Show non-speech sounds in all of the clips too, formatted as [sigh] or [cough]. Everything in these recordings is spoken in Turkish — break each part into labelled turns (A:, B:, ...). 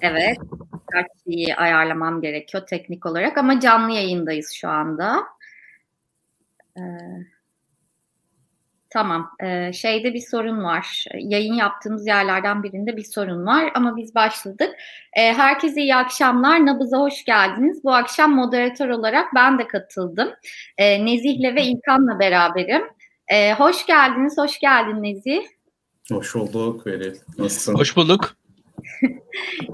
A: evet. Birkaç şeyi ayarlamam gerekiyor teknik olarak ama canlı yayındayız şu anda. Ee, tamam. Ee, şeyde bir sorun var. Yayın yaptığımız yerlerden birinde bir sorun var ama biz başladık. Ee, herkese iyi akşamlar. Nabız'a hoş geldiniz. Bu akşam moderatör olarak ben de katıldım. Ee, Nezih'le ve İlkan'la beraberim. Ee, hoş geldiniz. Hoş geldin Nezih.
B: Hoş bulduk Veril. Nasılsın?
C: Hoş bulduk.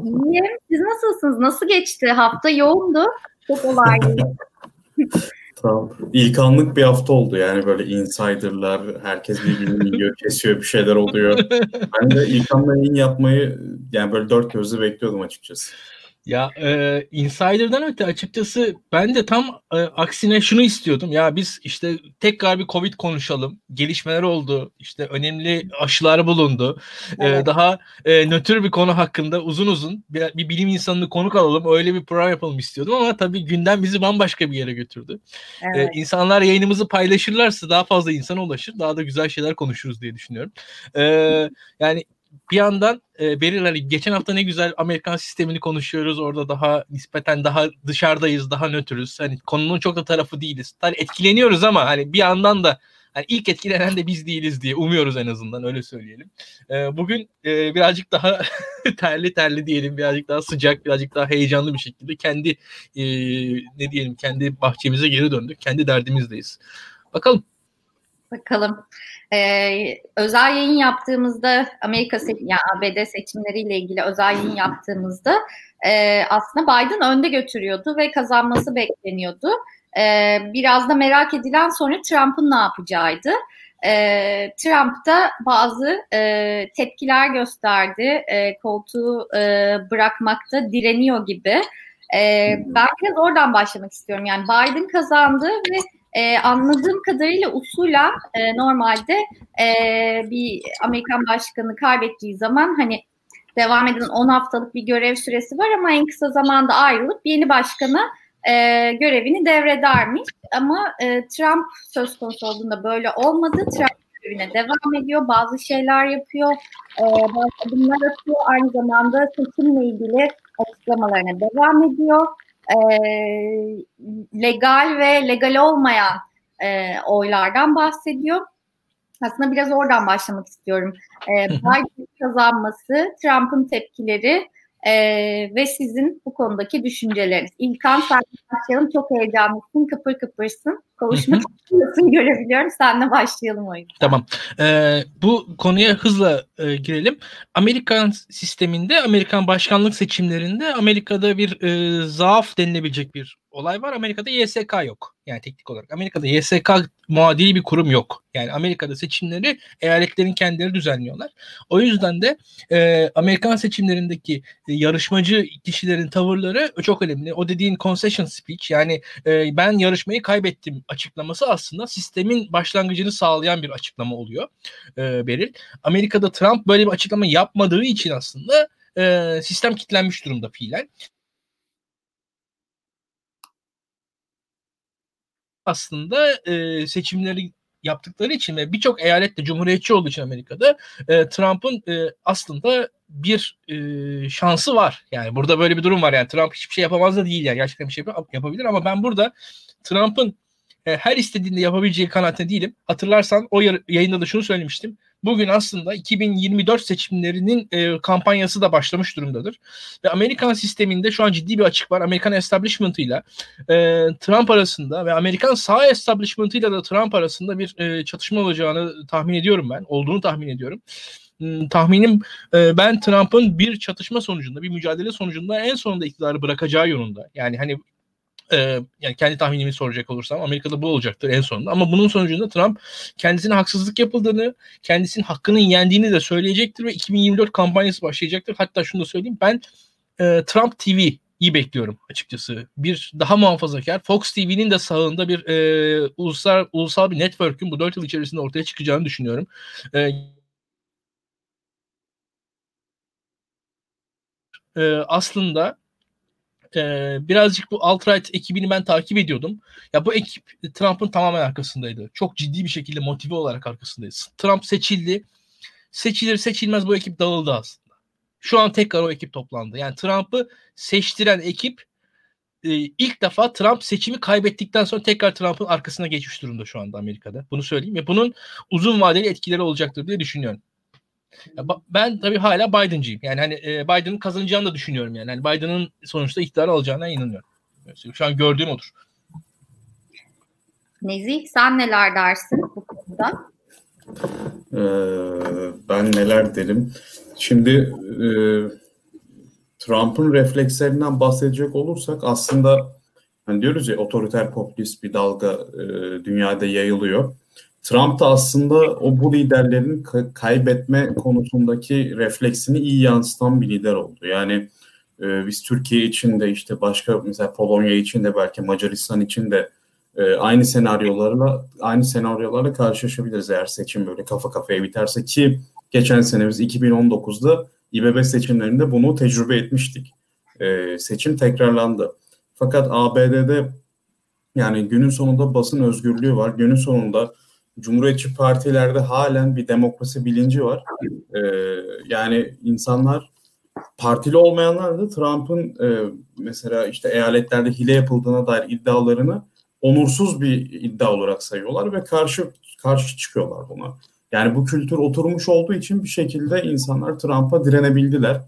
A: İyiyim. Siz nasılsınız? Nasıl geçti? Hafta yoğundu. Çok olaylı.
B: tamam. İlk anlık bir hafta oldu yani böyle insiderlar, herkes birbirini yiyor, kesiyor, bir şeyler oluyor. Ben de ilk anla yayın yapmayı yani böyle dört gözle bekliyordum açıkçası.
C: Ya e, Insider'dan öte açıkçası ben de tam e, aksine şunu istiyordum. Ya biz işte tekrar bir Covid konuşalım. Gelişmeler oldu. İşte önemli aşılar bulundu. E, evet. E, daha e, nötr bir konu hakkında uzun uzun bir, bir bilim insanını konuk alalım. Öyle bir program yapalım istiyordum ama tabii gündem bizi bambaşka bir yere götürdü. E, evet. E, insanlar yayınımızı paylaşırlarsa daha fazla insana ulaşır. Daha da güzel şeyler konuşuruz diye düşünüyorum. E, yani bir yandan e, Beril hani geçen hafta ne güzel Amerikan sistemini konuşuyoruz. Orada daha nispeten daha dışarıdayız, daha nötrüz. Hani konunun çok da tarafı değiliz. Hani etkileniyoruz ama hani bir yandan da hani ilk etkilenen de biz değiliz diye umuyoruz en azından öyle söyleyelim. E, bugün e, birazcık daha [laughs] terli terli diyelim, birazcık daha sıcak, birazcık daha heyecanlı bir şekilde kendi e, ne diyelim kendi bahçemize geri döndük. Kendi derdimizdeyiz. Bakalım.
A: Bakalım. Ee, özel yayın yaptığımızda Amerika se yani ABD seçimleriyle ilgili özel yayın yaptığımızda e, aslında Biden önde götürüyordu ve kazanması bekleniyordu. E, biraz da merak edilen sonra Trump'ın ne yapacağıydı. E, Trump da bazı e, tepkiler gösterdi. E, koltuğu e, bırakmakta direniyor gibi. E, ben biraz oradan başlamak istiyorum. Yani Biden kazandı ve ee, anladığım kadarıyla usulen e, normalde e, bir Amerikan başkanı kaybettiği zaman hani devam eden 10 haftalık bir görev süresi var ama en kısa zamanda ayrılıp yeni başkana e, görevini devredermiş. Ama e, Trump söz konusu olduğunda böyle olmadı. Trump görevine devam ediyor. Bazı şeyler yapıyor. E, bazı adımlar atıyor. Aynı zamanda seçimle ilgili açıklamalarına devam ediyor e, legal ve legal olmayan e, oylardan bahsediyor. Aslında biraz oradan başlamak istiyorum. E, Biden kazanması, Trump'ın tepkileri e, ve sizin bu konudaki düşünceleriniz. İlkan sen başlayalım. Çok heyecanlısın, kıpır kıpırsın. Konuşmak istiyorsun görebiliyorum. Senle başlayalım o yüzden.
C: Tamam. Ee, bu konuya hızla e, girelim. Amerikan sisteminde, Amerikan başkanlık seçimlerinde Amerika'da bir e, zaaf denilebilecek bir olay var. Amerika'da YSK yok. Yani teknik olarak. Amerika'da YSK muadili bir kurum yok. Yani Amerika'da seçimleri eyaletlerin kendileri düzenliyorlar. O yüzden de e, Amerikan seçimlerindeki e, yarışmacı kişilerin tavırları çok önemli. O dediğin concession speech yani e, ben yarışmayı kaybettim açıklaması aslında sistemin başlangıcını sağlayan bir açıklama oluyor e, Beril. Amerika'da Trump böyle bir açıklama yapmadığı için aslında e, sistem kilitlenmiş durumda fiilen. aslında e, seçimleri yaptıkları için ve birçok eyalette cumhuriyetçi olduğu için Amerika'da e, Trump'ın e, aslında bir e, şansı var. Yani burada böyle bir durum var. Yani Trump hiçbir şey yapamaz da değil yani. Gerçekten bir şey yapabilir ama ben burada Trump'ın e, her istediğinde yapabileceği kanaatinde değilim. Hatırlarsan o yayında da şunu söylemiştim. Bugün aslında 2024 seçimlerinin e, kampanyası da başlamış durumdadır. Ve Amerikan sisteminde şu an ciddi bir açık var. Amerikan establishment'ıyla e, Trump arasında ve Amerikan sağ establishment'ıyla da Trump arasında bir e, çatışma olacağını tahmin ediyorum ben. Olduğunu tahmin ediyorum hmm, tahminim e, ben Trump'ın bir çatışma sonucunda, bir mücadele sonucunda en sonunda iktidarı bırakacağı yolunda. Yani hani e, yani kendi tahminimi soracak olursam Amerika'da bu olacaktır en sonunda. Ama bunun sonucunda Trump kendisine haksızlık yapıldığını, kendisinin hakkının yendiğini de söyleyecektir ve 2024 kampanyası başlayacaktır. Hatta şunu da söyleyeyim ben e, Trump TV iyi bekliyorum açıkçası. Bir daha muhafazakar Fox TV'nin de sağında bir e, ulusal ulusal bir network'ün bu 4 yıl içerisinde ortaya çıkacağını düşünüyorum. E, e, aslında e, birazcık bu alt-right ekibini ben takip ediyordum. Ya bu ekip Trump'ın tamamen arkasındaydı. Çok ciddi bir şekilde motive olarak arkasındaydı. Trump seçildi. Seçilir seçilmez bu ekip dağıldı aslında. Şu an tekrar o ekip toplandı. Yani Trump'ı seçtiren ekip e, ilk defa Trump seçimi kaybettikten sonra tekrar Trump'ın arkasına geçmiş durumda şu anda Amerika'da. Bunu söyleyeyim ve bunun uzun vadeli etkileri olacaktır diye düşünüyorum. Ben tabii hala Biden'cıyım. Yani hani e, Biden'ın kazanacağını da düşünüyorum yani. yani Biden'ın sonuçta iktidar alacağına inanıyorum. Şu an gördüğüm odur.
A: Nezih sen neler dersin bu konuda?
B: Ee, ben neler derim. Şimdi e, Trump'ın reflekslerinden bahsedecek olursak aslında hani diyoruz ya otoriter popülist bir dalga e, dünyada yayılıyor. Trump da aslında o bu liderlerin kaybetme konusundaki refleksini iyi yansıtan bir lider oldu. Yani e, biz Türkiye için de işte başka mesela Polonya için de belki Macaristan için de e, aynı senaryolarla aynı senaryolarla karşılaşabiliriz eğer seçim böyle kafa kafaya biterse ki geçen sene biz 2019'da İBB seçimlerinde bunu tecrübe etmiştik. E, seçim tekrarlandı. Fakat ABD'de yani günün sonunda basın özgürlüğü var. Günün sonunda Cumhuriyetçi partilerde halen bir demokrasi bilinci var. E, yani insanlar partili olmayanlar da Trump'ın e, mesela işte eyaletlerde hile yapıldığına dair iddialarını onursuz bir iddia olarak sayıyorlar ve karşı karşı çıkıyorlar buna. Yani bu kültür oturmuş olduğu için bir şekilde insanlar Trump'a direnebildiler.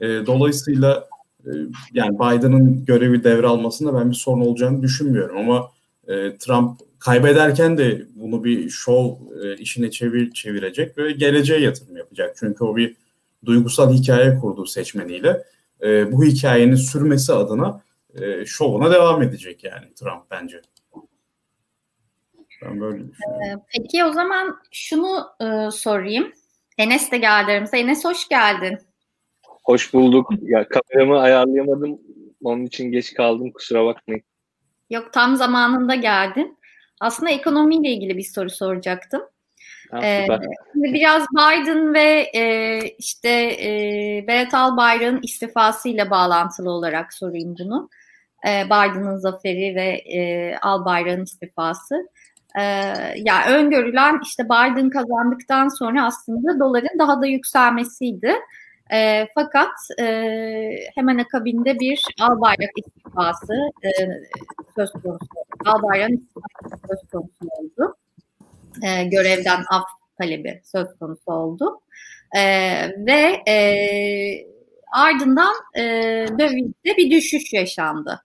B: E, dolayısıyla e, yani Biden'ın görevi devralmasında ben bir sorun olacağını düşünmüyorum ama e, Trump kaybederken de bunu bir şov e, işine çevir çevirecek ve geleceğe yatırım yapacak. Çünkü o bir duygusal hikaye kurdu seçmeniyle. E, bu hikayenin sürmesi adına e, şovuna devam edecek yani Trump bence.
A: Ben böyle düşünüyorum. Peki o zaman şunu e, sorayım. Enes de geldi aramıza. Enes hoş geldin.
D: Hoş bulduk. Ya kameramı ayarlayamadım. Onun için geç kaldım. Kusura bakmayın.
A: Yok tam zamanında geldin. Aslında ekonomiyle ilgili bir soru soracaktım. Ha, ee, biraz Biden ve e, işte e, Berat Albayrak'ın istifasıyla bağlantılı olarak sorayım bunu. E, Biden'ın zaferi ve e, Albayrak'ın istifası. E, ya öngörülen işte Biden kazandıktan sonra aslında doların daha da yükselmesiydi. E, fakat e, hemen akabinde bir Albayrak istifası e, söz konusu. Albayrak'ın istifası söz konusu oldu. E, görevden af talebi söz konusu oldu. E, ve e, ardından e, dövizde bir düşüş yaşandı.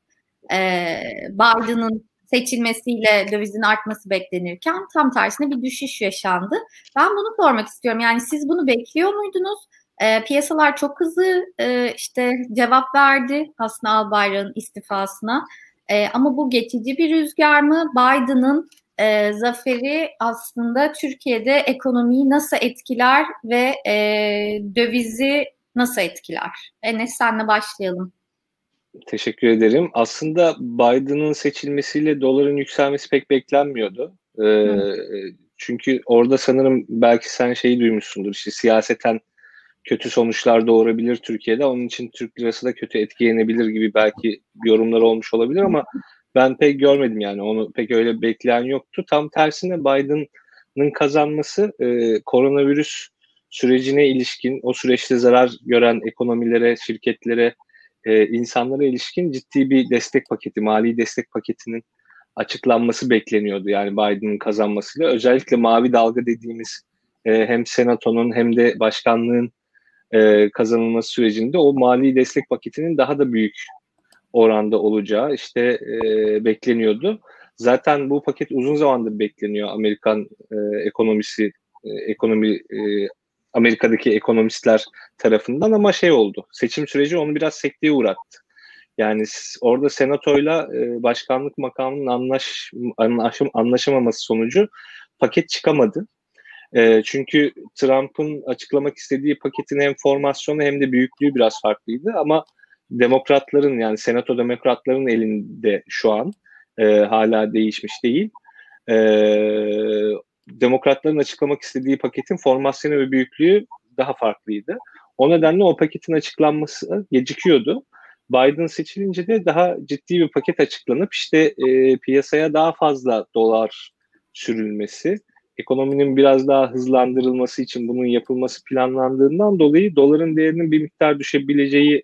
A: E, Biden'ın seçilmesiyle dövizin artması beklenirken tam tersine bir düşüş yaşandı. Ben bunu sormak istiyorum. Yani siz bunu bekliyor muydunuz? E, piyasalar çok hızlı e, işte cevap verdi aslında Albayrak'ın istifasına. E, ama bu geçici bir rüzgar mı? Biden'ın e, zaferi aslında Türkiye'de ekonomiyi nasıl etkiler ve e, dövizi nasıl etkiler? Enes senle başlayalım.
D: Teşekkür ederim. Aslında Biden'ın seçilmesiyle doların yükselmesi pek beklenmiyordu. Ee, çünkü orada sanırım belki sen şeyi duymuşsundur işte siyaseten kötü sonuçlar doğurabilir Türkiye'de. Onun için Türk lirası da kötü etkilenebilir gibi belki yorumlar olmuş olabilir ama ben pek görmedim yani onu pek öyle bekleyen yoktu. Tam tersine Biden'ın kazanması e, koronavirüs sürecine ilişkin o süreçte zarar gören ekonomilere, şirketlere, e, insanlara ilişkin ciddi bir destek paketi, mali destek paketinin açıklanması bekleniyordu. Yani Biden'ın kazanmasıyla özellikle mavi dalga dediğimiz e, hem senatonun hem de başkanlığın e, kazanılması sürecinde o mali destek paketinin daha da büyük oranda olacağı işte e, bekleniyordu. Zaten bu paket uzun zamandır bekleniyor Amerikan e, ekonomisi e, ekonomi e, Amerika'daki ekonomistler tarafından ama şey oldu. Seçim süreci onu biraz sekteye uğrattı. Yani orada senatoyla e, başkanlık makamının anlaş, anlaşım, anlaşamaması sonucu paket çıkamadı. E, çünkü Trump'ın açıklamak istediği paketin hem formasyonu hem de büyüklüğü biraz farklıydı ama demokratların yani senato demokratların elinde şu an e, hala değişmiş değil. E, demokratların açıklamak istediği paketin formasyonu ve büyüklüğü daha farklıydı. O nedenle o paketin açıklanması gecikiyordu. Biden seçilince de daha ciddi bir paket açıklanıp işte e, piyasaya daha fazla dolar sürülmesi, ekonominin biraz daha hızlandırılması için bunun yapılması planlandığından dolayı doların değerinin bir miktar düşebileceği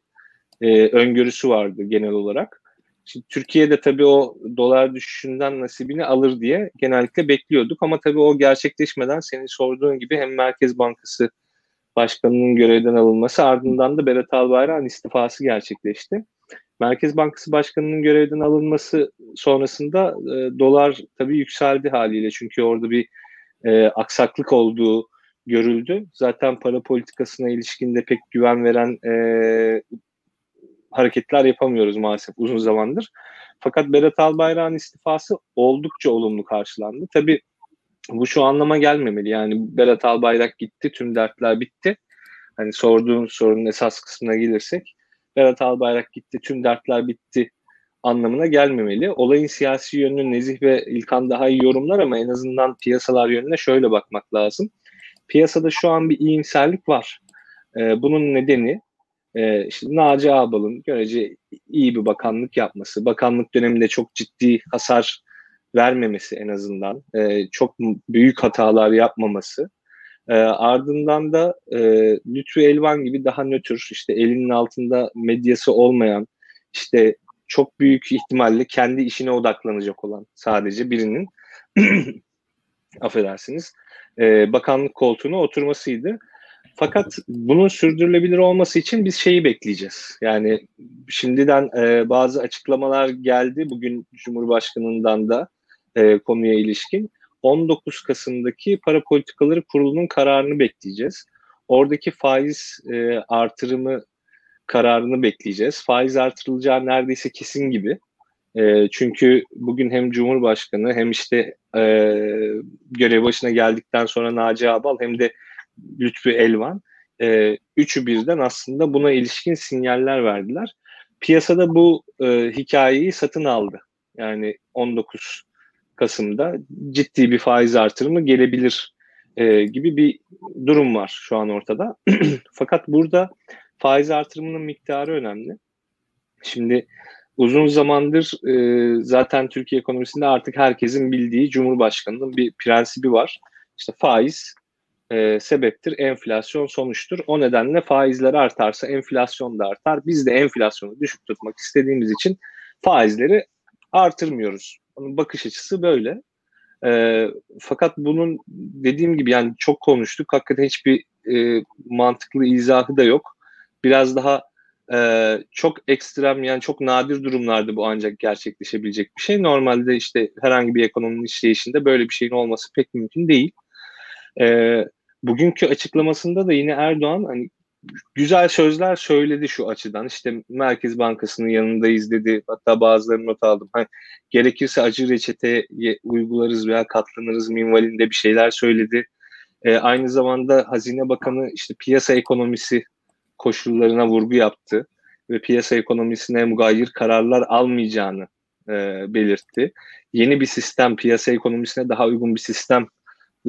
D: e, öngörüsü vardı genel olarak. Şimdi Türkiye'de tabii o dolar düşüşünden nasibini alır diye genellikle bekliyorduk ama tabii o gerçekleşmeden senin sorduğun gibi hem Merkez Bankası Başkanı'nın görevden alınması ardından da Berat Albayrak'ın istifası gerçekleşti. Merkez Bankası Başkanı'nın görevden alınması sonrasında e, dolar tabii yükseldi haliyle çünkü orada bir e, aksaklık olduğu görüldü. Zaten para politikasına ilişkin de pek güven veren e, hareketler yapamıyoruz maalesef uzun zamandır. Fakat Berat Albayrak'ın istifası oldukça olumlu karşılandı. Tabii bu şu anlama gelmemeli. Yani Berat Albayrak gitti, tüm dertler bitti. Hani sorduğun sorunun esas kısmına gelirsek Berat Albayrak gitti, tüm dertler bitti anlamına gelmemeli. Olayın siyasi yönünü Nezih ve İlkan daha iyi yorumlar ama en azından piyasalar yönüne şöyle bakmak lazım. Piyasada şu an bir iyimserlik var. Ee, bunun nedeni e, işte Naci Ağbal'ın görece iyi bir bakanlık yapması, bakanlık döneminde çok ciddi hasar vermemesi en azından, e, çok büyük hatalar yapmaması, e, ardından da e, Lütfü Elvan gibi daha nötr, işte elinin altında medyası olmayan, işte çok büyük ihtimalle kendi işine odaklanacak olan sadece birinin [clears throat] affedersiniz e, bakanlık koltuğuna oturmasıydı. Fakat bunun sürdürülebilir olması için biz şeyi bekleyeceğiz. Yani şimdiden e, bazı açıklamalar geldi bugün Cumhurbaşkanı'ndan da e, konuya ilişkin. 19 Kasım'daki para politikaları kurulunun kararını bekleyeceğiz. Oradaki faiz e, artırımı kararını bekleyeceğiz. Faiz artırılacağı neredeyse kesin gibi. E, çünkü bugün hem Cumhurbaşkanı hem işte e, görev başına geldikten sonra Naci Abal hem de Lütfü Elvan e, üçü birden aslında buna ilişkin sinyaller verdiler. Piyasada bu e, hikayeyi satın aldı. Yani 19 Kasım'da ciddi bir faiz artırımı gelebilir e, gibi bir durum var şu an ortada. [clears throat] Fakat burada faiz artırımının miktarı önemli. Şimdi uzun zamandır e, zaten Türkiye ekonomisinde artık herkesin bildiği Cumhurbaşkanı'nın bir prensibi var. İşte faiz e, sebeptir, enflasyon sonuçtur. O nedenle faizler artarsa enflasyon da artar. Biz de enflasyonu düşük tutmak istediğimiz için faizleri artırmıyoruz. Onun bakış açısı böyle. E, fakat bunun dediğim gibi yani çok konuştuk. Hakikaten hiçbir e, mantıklı izahı da yok. Biraz daha e, çok ekstrem yani çok nadir durumlarda bu ancak gerçekleşebilecek bir şey. Normalde işte herhangi bir ekonominin işleyişinde böyle bir şeyin olması pek mümkün değil. E, bugünkü açıklamasında da yine Erdoğan hani güzel sözler söyledi şu açıdan. İşte Merkez Bankası'nın yanındayız dedi. Hatta bazılarını not aldım. Hani, gerekirse acı reçete uygularız veya katlanırız minvalinde bir şeyler söyledi. E, aynı zamanda Hazine Bakanı işte piyasa ekonomisi koşullarına vurgu yaptı ve piyasa ekonomisine mugayir kararlar almayacağını e, belirtti. Yeni bir sistem, piyasa ekonomisine daha uygun bir sistem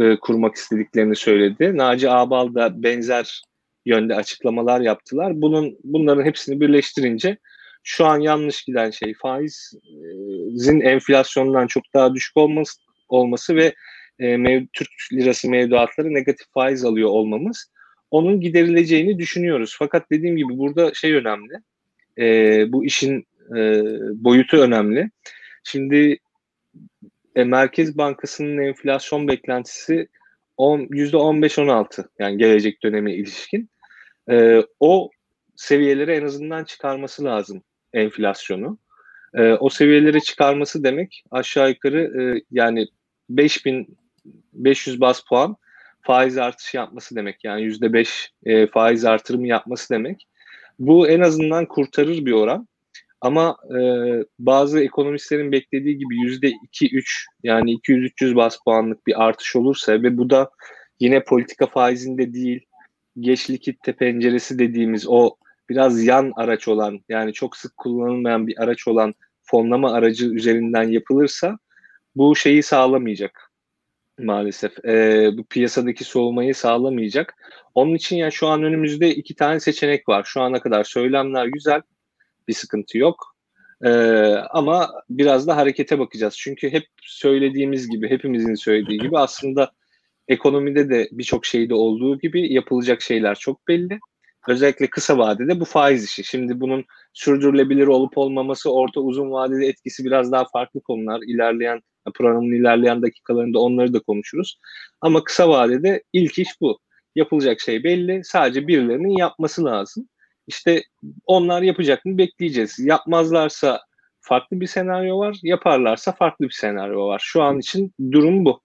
D: e, kurmak istediklerini söyledi. Naci Ağbal da benzer yönde açıklamalar yaptılar. Bunun bunların hepsini birleştirince şu an yanlış giden şey faizin enflasyondan çok daha düşük olması, olması ve e, mev, Türk lirası mevduatları negatif faiz alıyor olmamız onun giderileceğini düşünüyoruz. Fakat dediğim gibi burada şey önemli. E, bu işin e, boyutu önemli. Şimdi e, Merkez Bankası'nın enflasyon beklentisi %15-16 yani gelecek döneme ilişkin. E, o seviyeleri en azından çıkarması lazım enflasyonu. E, o seviyeleri çıkarması demek aşağı yukarı e, yani 5500 bas puan faiz artışı yapması demek. Yani %5 e, faiz artırımı yapması demek. Bu en azından kurtarır bir oran. Ama e, bazı ekonomistlerin beklediği gibi yüzde iki üç yani 200-300 bas puanlık bir artış olursa ve bu da yine politika faizinde değil geç likitte penceresi dediğimiz o biraz yan araç olan yani çok sık kullanılmayan bir araç olan fonlama aracı üzerinden yapılırsa bu şeyi sağlamayacak maalesef. E, bu piyasadaki soğumayı sağlamayacak. Onun için yani şu an önümüzde iki tane seçenek var. Şu ana kadar söylemler güzel bir sıkıntı yok. Ee, ama biraz da harekete bakacağız. Çünkü hep söylediğimiz gibi, hepimizin söylediği gibi aslında ekonomide de birçok şeyde olduğu gibi yapılacak şeyler çok belli. Özellikle kısa vadede bu faiz işi. Şimdi bunun sürdürülebilir olup olmaması, orta uzun vadede etkisi biraz daha farklı konular. İlerleyen programın ilerleyen dakikalarında onları da konuşuruz. Ama kısa vadede ilk iş bu. Yapılacak şey belli. Sadece birilerinin yapması lazım. İşte onlar yapacak mı bekleyeceğiz. Yapmazlarsa farklı bir senaryo var. Yaparlarsa farklı bir senaryo var. Şu an için durum bu.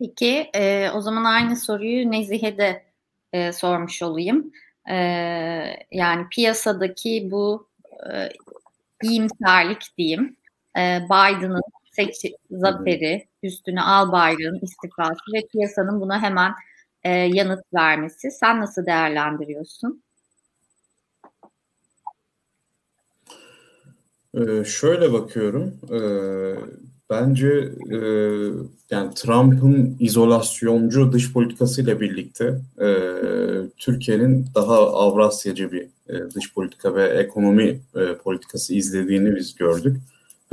A: Peki e, o zaman aynı soruyu Nezih'e de e, sormuş olayım. E, yani piyasadaki bu e, iyimserlik diyeyim. E, Biden'ın seç zaferi, üstüne al bayrağın istifası ve piyasanın buna hemen e, yanıt vermesi. Sen nasıl değerlendiriyorsun?
B: Ee, şöyle bakıyorum. Ee, bence e, yani Trump'ın izolasyoncu dış politikasıyla birlikte e, Türkiye'nin daha Avrasyacı bir e, dış politika ve ekonomi e, politikası izlediğini biz gördük.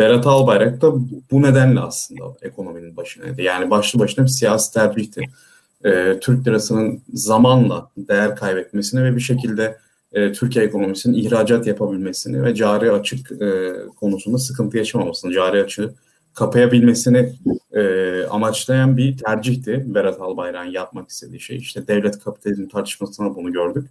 B: Berat Albayrak da bu nedenle aslında ekonominin başındaydı. Yani başlı başına bir siyasi tercihti. E, Türk lirasının zamanla değer kaybetmesini ve bir şekilde e, Türkiye ekonomisinin ihracat yapabilmesini ve cari açık e, konusunda sıkıntı yaşamamasını, cari açığı kapayabilmesini e, amaçlayan bir tercihti Berat Albayrak'ın yapmak istediği şey. İşte devlet kapitalizm tartışmasına bunu gördük.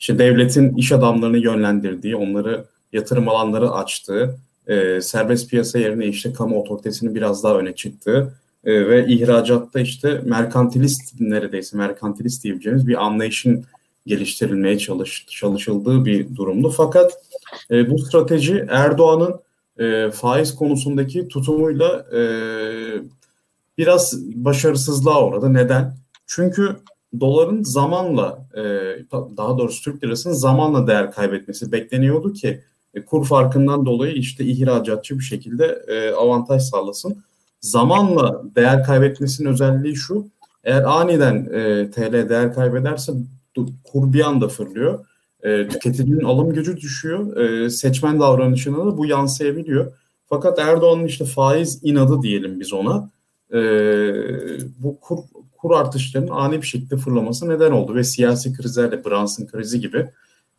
B: İşte devletin iş adamlarını yönlendirdiği, onları yatırım alanları açtığı, e, serbest piyasa yerine işte kamu otoritesini biraz daha öne çıktığı e, ve ihracatta işte merkantilist neredeyse merkantilist diyebileceğimiz bir anlayışın geliştirilmeye çalış, çalışıldığı bir durumdu. Fakat e, bu strateji Erdoğan'ın e, faiz konusundaki tutumuyla e, biraz başarısızlığa uğradı. Neden? Çünkü doların zamanla, e, daha doğrusu Türk lirasının zamanla değer kaybetmesi bekleniyordu ki e, kur farkından dolayı işte ihracatçı bir şekilde e, avantaj sağlasın. Zamanla değer kaybetmesinin özelliği şu, eğer aniden e, TL değer kaybederse kur bir anda fırlıyor. Tüketicinin alım gücü düşüyor. Seçmen davranışına da bu yansıyabiliyor. Fakat Erdoğan'ın işte faiz inadı diyelim biz ona. Bu kur, kur artışlarının ani bir şekilde fırlaması neden oldu ve siyasi krizlerle Brunson krizi gibi.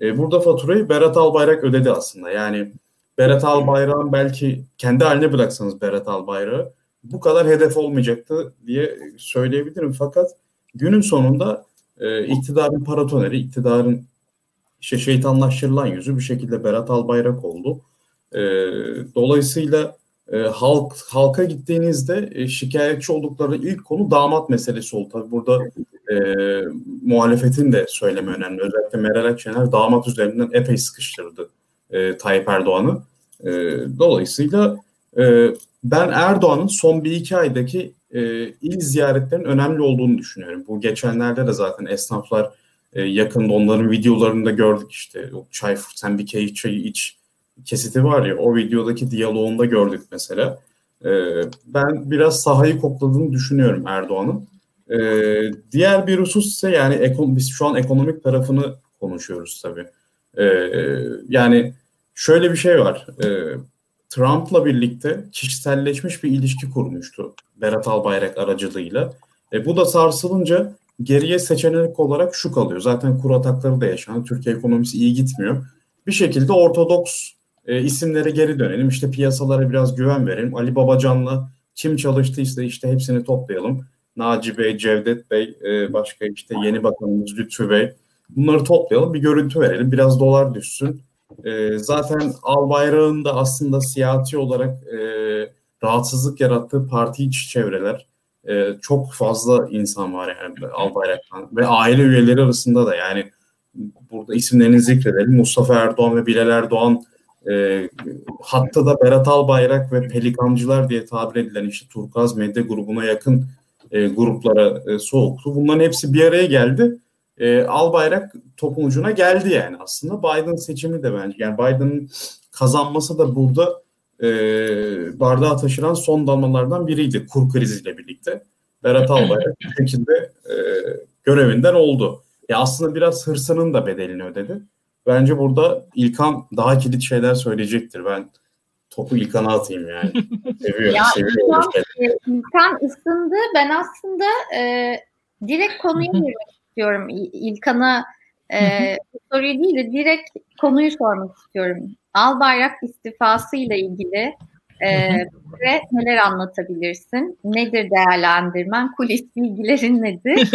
B: E, burada faturayı Berat Albayrak ödedi aslında. Yani Berat Albayrak'ın belki kendi haline bıraksanız Berat Albayrak'ı bu kadar hedef olmayacaktı diye söyleyebilirim. Fakat günün sonunda e, iktidarın paratoneri, iktidarın işte şeytanlaştırılan yüzü bir şekilde Berat Albayrak oldu. E, dolayısıyla e, halk halka gittiğinizde e, şikayetçi oldukları ilk konu damat meselesi oldu. Tabii burada e, muhalefetin de söyleme önemli. Özellikle Meral Akşener damat üzerinden epey sıkıştırdı e, Tayyip Erdoğan'ı. E, dolayısıyla e, ben Erdoğan'ın son bir iki aydaki e, il ziyaretlerinin önemli olduğunu düşünüyorum. Bu geçenlerde de zaten esnaflar e, yakında onların videolarında gördük işte çay sen bir keyif çayı iç kesiti var ya o videodaki diyaloğunda gördük mesela. E, ben biraz sahayı kokladığını düşünüyorum Erdoğan'ın. E, diğer bir husus ise yani ekon, biz şu an ekonomik tarafını konuşuyoruz tabii. E, yani şöyle bir şey var. E, Trump'la birlikte kişiselleşmiş bir ilişki kurmuştu Berat Albayrak aracılığıyla. E, bu da sarsılınca geriye seçenek olarak şu kalıyor. Zaten kur atakları da yaşandı. Türkiye ekonomisi iyi gitmiyor. Bir şekilde ortodoks e, isimlere geri dönelim. İşte piyasalara biraz güven verelim. Ali Babacan'la kim çalıştıysa işte hepsini toplayalım. Naci Bey, Cevdet Bey, e, başka işte yeni bakanımız Lütfü Bey. Bunları toplayalım, bir görüntü verelim. Biraz dolar düşsün. E, zaten Albayrak'ın da aslında siyasi olarak e, rahatsızlık yarattığı parti içi çevreler. E, çok fazla insan var yani Albayrak'tan ve aile üyeleri arasında da yani burada isimlerini zikredelim. Mustafa Erdoğan ve Bilal Erdoğan e, hatta da Berat Albayrak ve Pelikancılar diye tabir edilen işte Turkaz Medya grubuna yakın e, gruplara e, soğuktu. Bunların hepsi bir araya geldi. E, Albayrak topun ucuna geldi yani aslında. Biden seçimi de bence yani Biden'ın kazanması da burada e, bardağı taşıran son damlalardan biriydi kur kriziyle birlikte. Berat Albayrak bir şekilde e, görevinden oldu. Ya aslında biraz hırsının da bedelini ödedi. Bence burada İlkan daha kilit şeyler söyleyecektir. Ben topu İlkan'a atayım yani. [laughs] Seviyorum,
A: ya,
B: seviyorum.
A: İlkan ısındı. Ben aslında e, direkt konuya girmek istiyorum. İlkan'a e, soruyu değil de direkt konuyu sormak istiyorum. Albayrak istifası ile ilgili e, ve neler anlatabilirsin? Nedir değerlendirmen? Kulis bilgilerin nedir?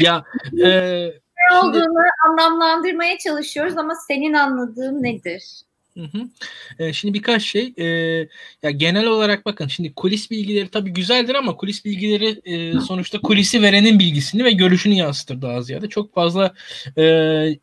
A: [laughs]
C: ya e,
A: ne olduğunu anlamlandırmaya çalışıyoruz ama senin anladığın nedir?
C: Hı hı. E, şimdi birkaç şey. E, ya genel olarak bakın şimdi kulis bilgileri tabii güzeldir ama kulis bilgileri e, sonuçta kulisi verenin bilgisini ve görüşünü yansıtır daha ziyade. Çok fazla e,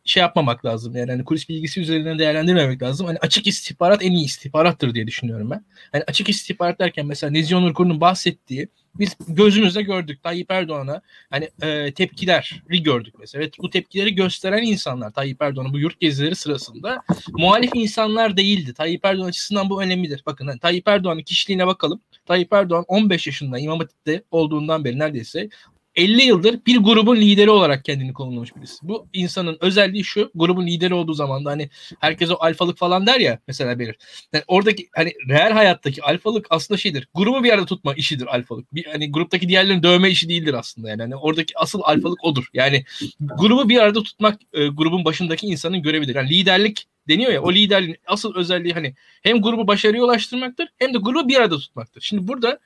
C: şey yapmamak lazım. Yani hani kulis bilgisi üzerinden değerlendirmemek lazım. Hani açık istihbarat en iyi istihbarattır diye düşünüyorum ben. Hani açık istihbarat derken mesela Nezih Onurkur'un bahsettiği biz gözümüzle gördük Tayyip Erdoğan'a hani e, tepkileri gördük mesela. Evet, bu tepkileri gösteren insanlar Tayyip Erdoğan'ın bu yurt gezileri sırasında muhalif insanlar değildi. Tayyip Erdoğan açısından bu önemlidir. Bakın hani Tayyip Erdoğan'ın kişiliğine bakalım. Tayyip Erdoğan 15 yaşında İmam Hatip'te olduğundan beri neredeyse 50 yıldır bir grubun lideri olarak kendini konumlamış birisi. Bu insanın özelliği şu, grubun lideri olduğu zaman da hani herkes o alfalık falan der ya mesela belir. Yani oradaki hani real hayattaki alfalık aslında şeydir. Grubu bir arada tutma işidir alfalık. Bir, hani gruptaki diğerlerini dövme işi değildir aslında yani. Hani oradaki asıl alfalık odur. Yani grubu bir arada tutmak e, grubun başındaki insanın görevidir. Yani liderlik deniyor ya o liderliğin asıl özelliği hani hem grubu başarıya ulaştırmaktır hem de grubu bir arada tutmaktır. Şimdi burada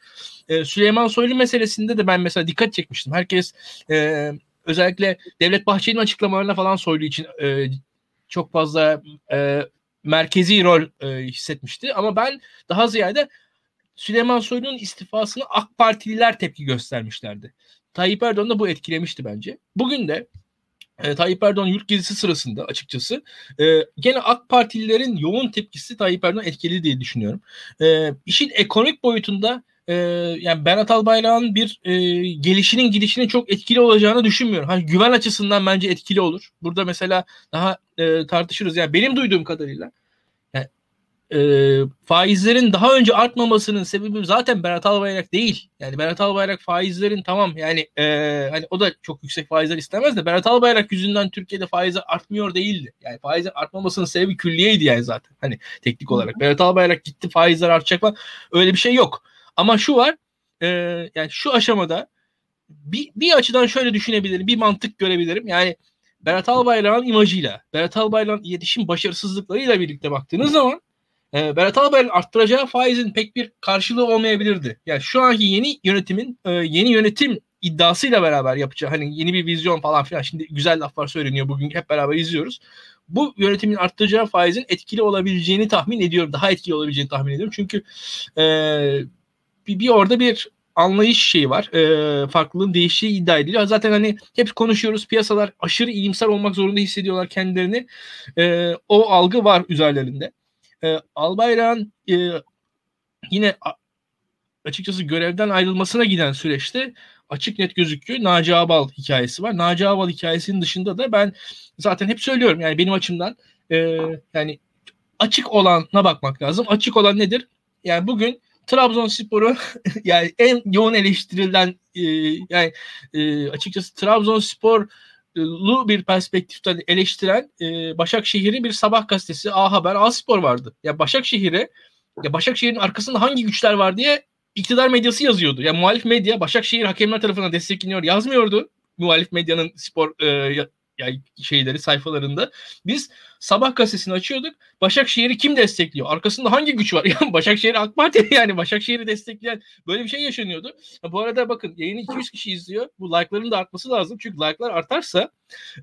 C: e, Süleyman Soylu meselesinde de ben mesela dikkat çekmiştim. Herkes e, özellikle Devlet Bahçeli'nin açıklamalarına falan Soylu için e, çok fazla e, merkezi rol e, hissetmişti. Ama ben daha ziyade Süleyman Soylu'nun istifasına AK Partililer tepki göstermişlerdi. Tayyip Erdoğan da bu etkilemişti bence. Bugün de e, Tayyip Erdoğan yurt gezisi sırasında açıkçası e, gene AK Partililerin yoğun tepkisi Tayyip Erdoğan etkili diye düşünüyorum. E, işin ekonomik boyutunda e, yani Berat Albayrak'ın bir e, gelişinin gidişinin çok etkili olacağını düşünmüyorum. Hani güven açısından bence etkili olur. Burada mesela daha e, tartışırız. Yani benim duyduğum kadarıyla e, faizlerin daha önce artmamasının sebebi zaten Berat Albayrak değil. Yani Berat Albayrak faizlerin tamam yani e, hani o da çok yüksek faizler istemez de Berat Albayrak yüzünden Türkiye'de faizler artmıyor değildi. Yani faizler artmamasının sebebi külliyeydi yani zaten. Hani teknik olarak. Berat Albayrak gitti faizler artacak falan. Öyle bir şey yok. Ama şu var e, yani şu aşamada bir, bir açıdan şöyle düşünebilirim. Bir mantık görebilirim. Yani Berat Albayrak'ın imajıyla, Berat Albayrak'ın iletişim başarısızlıklarıyla birlikte baktığınız zaman e, Berat Albayrak'ın arttıracağı faizin pek bir karşılığı olmayabilirdi. Yani şu anki yeni yönetimin e, yeni yönetim iddiasıyla beraber yapacağı hani yeni bir vizyon falan filan şimdi güzel laflar söyleniyor bugün hep beraber izliyoruz. Bu yönetimin arttıracağı faizin etkili olabileceğini tahmin ediyorum. Daha etkili olabileceğini tahmin ediyorum. Çünkü e, bir, bir orada bir anlayış şeyi var. E, farklılığın değiştiği iddia ediliyor. Zaten hani hep konuşuyoruz. Piyasalar aşırı iyimser olmak zorunda hissediyorlar kendilerini. E, o algı var üzerlerinde. E, Albayrak'ın e, yine açıkçası görevden ayrılmasına giden süreçte açık net gözüküyor. Naci Abal hikayesi var. Naci Abal hikayesinin dışında da ben zaten hep söylüyorum yani benim açımdan e, yani açık olana bakmak lazım. Açık olan nedir? Yani bugün Trabzonspor'u [laughs] yani en yoğun eleştirilen e, yani e, açıkçası Trabzonspor bir perspektiften eleştiren e, Başakşehir'in bir sabah gazetesi A Haber A Spor vardı. Ya Başakşehir'e ya Başakşehir'in arkasında hangi güçler var diye iktidar medyası yazıyordu. Ya muhalif medya Başakşehir hakemler tarafından destekleniyor yazmıyordu. Muhalif medyanın spor e, yani şeyleri sayfalarında. Biz sabah gazetesini açıyorduk. Başakşehir'i kim destekliyor? Arkasında hangi güç var? [laughs] Yani Başakşehir AK Parti [laughs] yani Başakşehir'i destekleyen böyle bir şey yaşanıyordu. Bu arada bakın yayını 200 kişi izliyor. Bu like'ların da artması lazım. Çünkü like'lar artarsa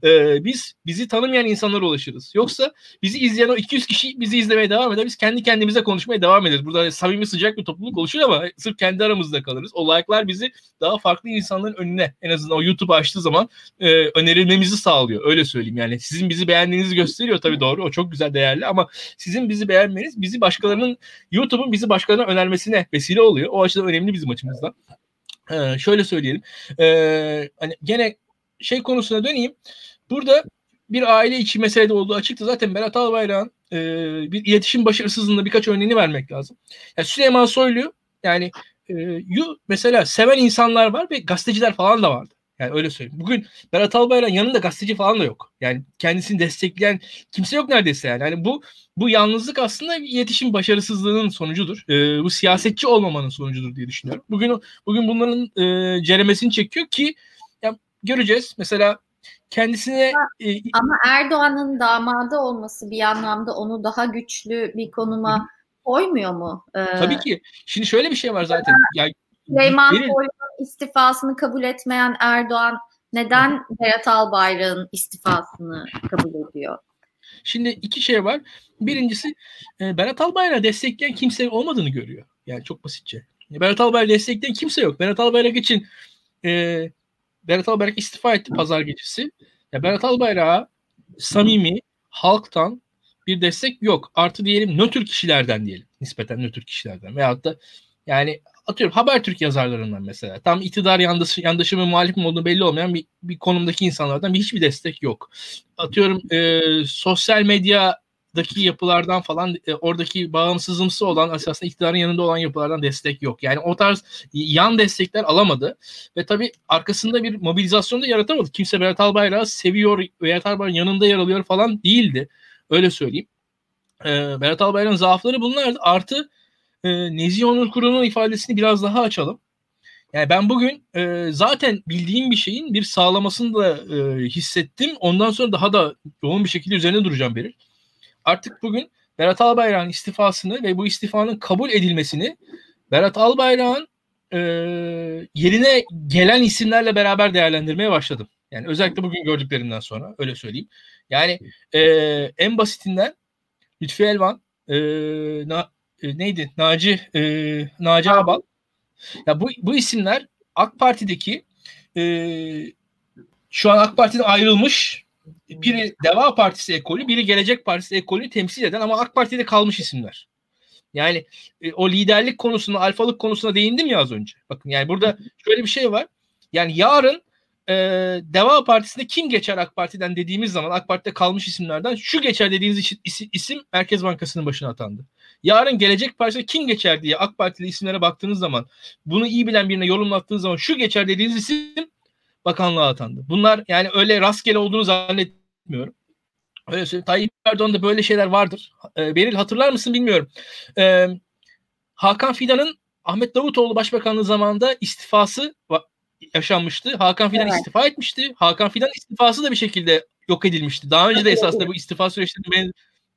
C: e, biz bizi tanımayan insanlara ulaşırız. Yoksa bizi izleyen o 200 kişi bizi izlemeye devam eder. Biz kendi kendimize konuşmaya devam ederiz. Burada samimi sıcak bir topluluk oluşur ama sırf kendi aramızda kalırız. O like'lar bizi daha farklı insanların önüne en azından o YouTube açtığı zaman e, önerilmemizi sağlıyor. Öyle söyleyeyim yani. Sizin bizi beğendiğinizi gösteriyor tabii doğru. O çok güzel değerli ama sizin bizi beğenmeniz bizi başkalarının YouTube'un bizi başkalarına önermesine vesile oluyor. O açıdan önemli bizim açımızdan. Ee, şöyle söyleyelim. Ee, hani gene şey konusuna döneyim. Burada bir aile içi meselede olduğu açıktı. Zaten Berat Albayrak'ın e, bir iletişim başarısızlığında birkaç örneğini vermek lazım. Yani Süleyman Soylu yani e, yu, mesela seven insanlar var ve gazeteciler falan da vardı. Yani öyle söyleyeyim. Bugün Berat Albayrak'ın yanında gazeteci falan da yok. Yani kendisini destekleyen kimse yok neredeyse yani. yani bu bu yalnızlık aslında iletişim başarısızlığının sonucudur. Ee, bu siyasetçi olmamanın sonucudur diye düşünüyorum. Bugün bugün bunların e, ceremesini çekiyor ki ya, göreceğiz. Mesela kendisine
A: ama, e, ama Erdoğan'ın damadı olması bir anlamda onu daha güçlü bir konuma koymuyor mu?
C: Ee, Tabii ki. Şimdi şöyle bir şey var zaten. Ya
A: Süleyman Soylu'nun istifasını kabul etmeyen Erdoğan neden Berat Albayrak'ın istifasını kabul ediyor?
C: Şimdi iki şey var. Birincisi e, Berat Albayrak'ı destekleyen kimse olmadığını görüyor. Yani çok basitçe. Berat Albayrak'ı destekleyen kimse yok. Berat Albayrak için e, Berat Albayrak istifa etti pazar gecesi. Ya Berat Albayrak'a samimi halktan bir destek yok. Artı diyelim nötr kişilerden diyelim. Nispeten nötr kişilerden. Veyahut da yani atıyorum Habertürk yazarlarından mesela. Tam iktidar yandaşı, yandaşı mı muhalif mi olduğunu belli olmayan bir, bir konumdaki insanlardan bir, hiçbir destek yok. Atıyorum e, sosyal medyadaki yapılardan falan e, oradaki bağımsızımsı olan aslında iktidarın yanında olan yapılardan destek yok. Yani o tarz yan destekler alamadı ve tabii arkasında bir mobilizasyon da yaratamadı. Kimse Berat Albayrak'ı seviyor, Berat Albayrak'ın yanında yer alıyor falan değildi. Öyle söyleyeyim. E, Berat Albayrak'ın zaafları bunlardı. Artı e, Nezih Onur Kuru'nun ifadesini biraz daha açalım. Yani ben bugün e, zaten bildiğim bir şeyin bir sağlamasını da e, hissettim. Ondan sonra daha da yoğun bir şekilde üzerine duracağım Beril. Artık bugün Berat Albayrak'ın istifasını ve bu istifanın kabul edilmesini Berat Albayrak'ın e, yerine gelen isimlerle beraber değerlendirmeye başladım. Yani özellikle bugün gördüklerimden sonra öyle söyleyeyim. Yani e, en basitinden Lütfi Elvan, e, e, neydi? Naci e, Naci Abal. Ya bu bu isimler AK Parti'deki e, şu an AK Parti'den ayrılmış biri Deva Partisi ekolü, biri Gelecek Partisi ekolü temsil eden ama AK Parti'de kalmış isimler. Yani e, o liderlik konusunda, alfalık konusuna değindim ya az önce. Bakın yani burada şöyle bir şey var. Yani yarın e, Deva Partisi'nde kim geçer AK Parti'den dediğimiz zaman AK Parti'de kalmış isimlerden şu geçer dediğiniz isim, isim Merkez Bankası'nın başına atandı. Yarın Gelecek Partisi'ne kim geçer diye AK Partili isimlere baktığınız zaman bunu iyi bilen birine yorumlattığınız zaman şu geçer dediğiniz isim bakanlığa atandı. Bunlar yani öyle rastgele olduğunu zannetmiyorum. Öyle söyleyeyim. Tayyip Erdoğan'da böyle şeyler vardır. E, Beril hatırlar mısın bilmiyorum. E, Hakan Fidan'ın Ahmet Davutoğlu Başbakanlığı zamanında istifası yaşanmıştı. Hakan Fidan evet. istifa etmişti. Hakan Fidan istifası da bir şekilde yok edilmişti. Daha önce de esasında bu istifa süreçlerinde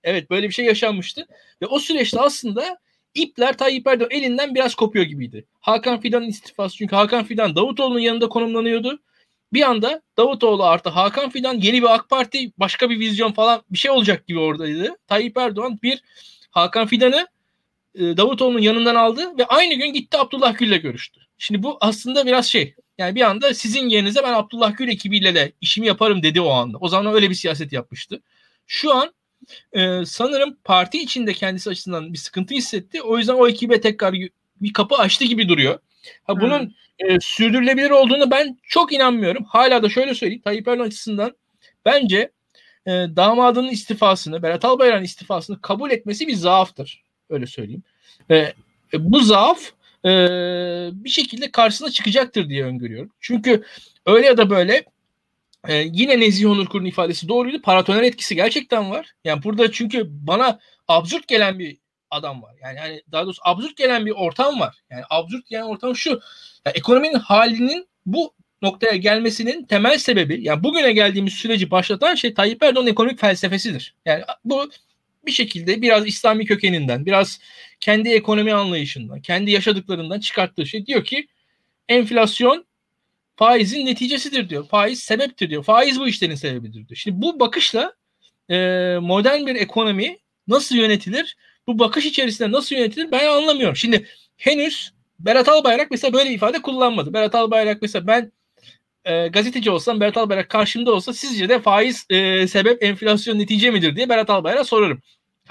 C: evet böyle bir şey yaşanmıştı. Ve o süreçte aslında ipler Tayyip Erdoğan elinden biraz kopuyor gibiydi. Hakan Fidan'ın istifası çünkü Hakan Fidan Davutoğlu'nun yanında konumlanıyordu. Bir anda Davutoğlu artı Hakan Fidan yeni bir AK Parti başka bir vizyon falan bir şey olacak gibi oradaydı. Tayyip Erdoğan bir Hakan Fidan'ı e, Davutoğlu'nun yanından aldı ve aynı gün gitti Abdullah Gül'le görüştü. Şimdi bu aslında biraz şey yani bir anda sizin yerinize ben Abdullah Gül ekibiyle de işimi yaparım dedi o anda. O zaman öyle bir siyaset yapmıştı. Şu an e, sanırım parti içinde kendisi açısından bir sıkıntı hissetti. O yüzden o ekibe tekrar bir kapı açtı gibi duruyor. Ha, bunun hmm. e, sürdürülebilir olduğunu ben çok inanmıyorum. Hala da şöyle söyleyeyim. Tayyip Erdoğan açısından bence e, damadının istifasını, Berat Albayrak'ın istifasını kabul etmesi bir zaaftır. Öyle söyleyeyim. E, e, bu zaaf e, bir şekilde karşısına çıkacaktır diye öngörüyorum. Çünkü öyle ya da böyle e, yine Nezih Onur Kur'un ifadesi doğruydu. Paratoner etkisi gerçekten var. Yani burada çünkü bana absürt gelen bir adam var. Yani, yani daha doğrusu absürt gelen bir ortam var. Yani absürt gelen ortam şu. Yani ekonominin halinin bu noktaya gelmesinin temel sebebi yani bugüne geldiğimiz süreci başlatan şey Tayyip Erdoğan'ın ekonomik felsefesidir. Yani bu bir şekilde biraz İslami kökeninden, biraz kendi ekonomi anlayışından, kendi yaşadıklarından çıkarttığı şey diyor ki enflasyon faizin neticesidir diyor. Faiz sebeptir diyor. Faiz bu işlerin sebebidir diyor. Şimdi bu bakışla e, modern bir ekonomi nasıl yönetilir? Bu bakış içerisinde nasıl yönetilir ben anlamıyorum. Şimdi henüz Berat Albayrak mesela böyle ifade kullanmadı. Berat Albayrak mesela ben e, gazeteci olsam Berat Albayrak karşımda olsa sizce de faiz e, sebep enflasyon netice midir diye Berat Albayrak'a sorarım.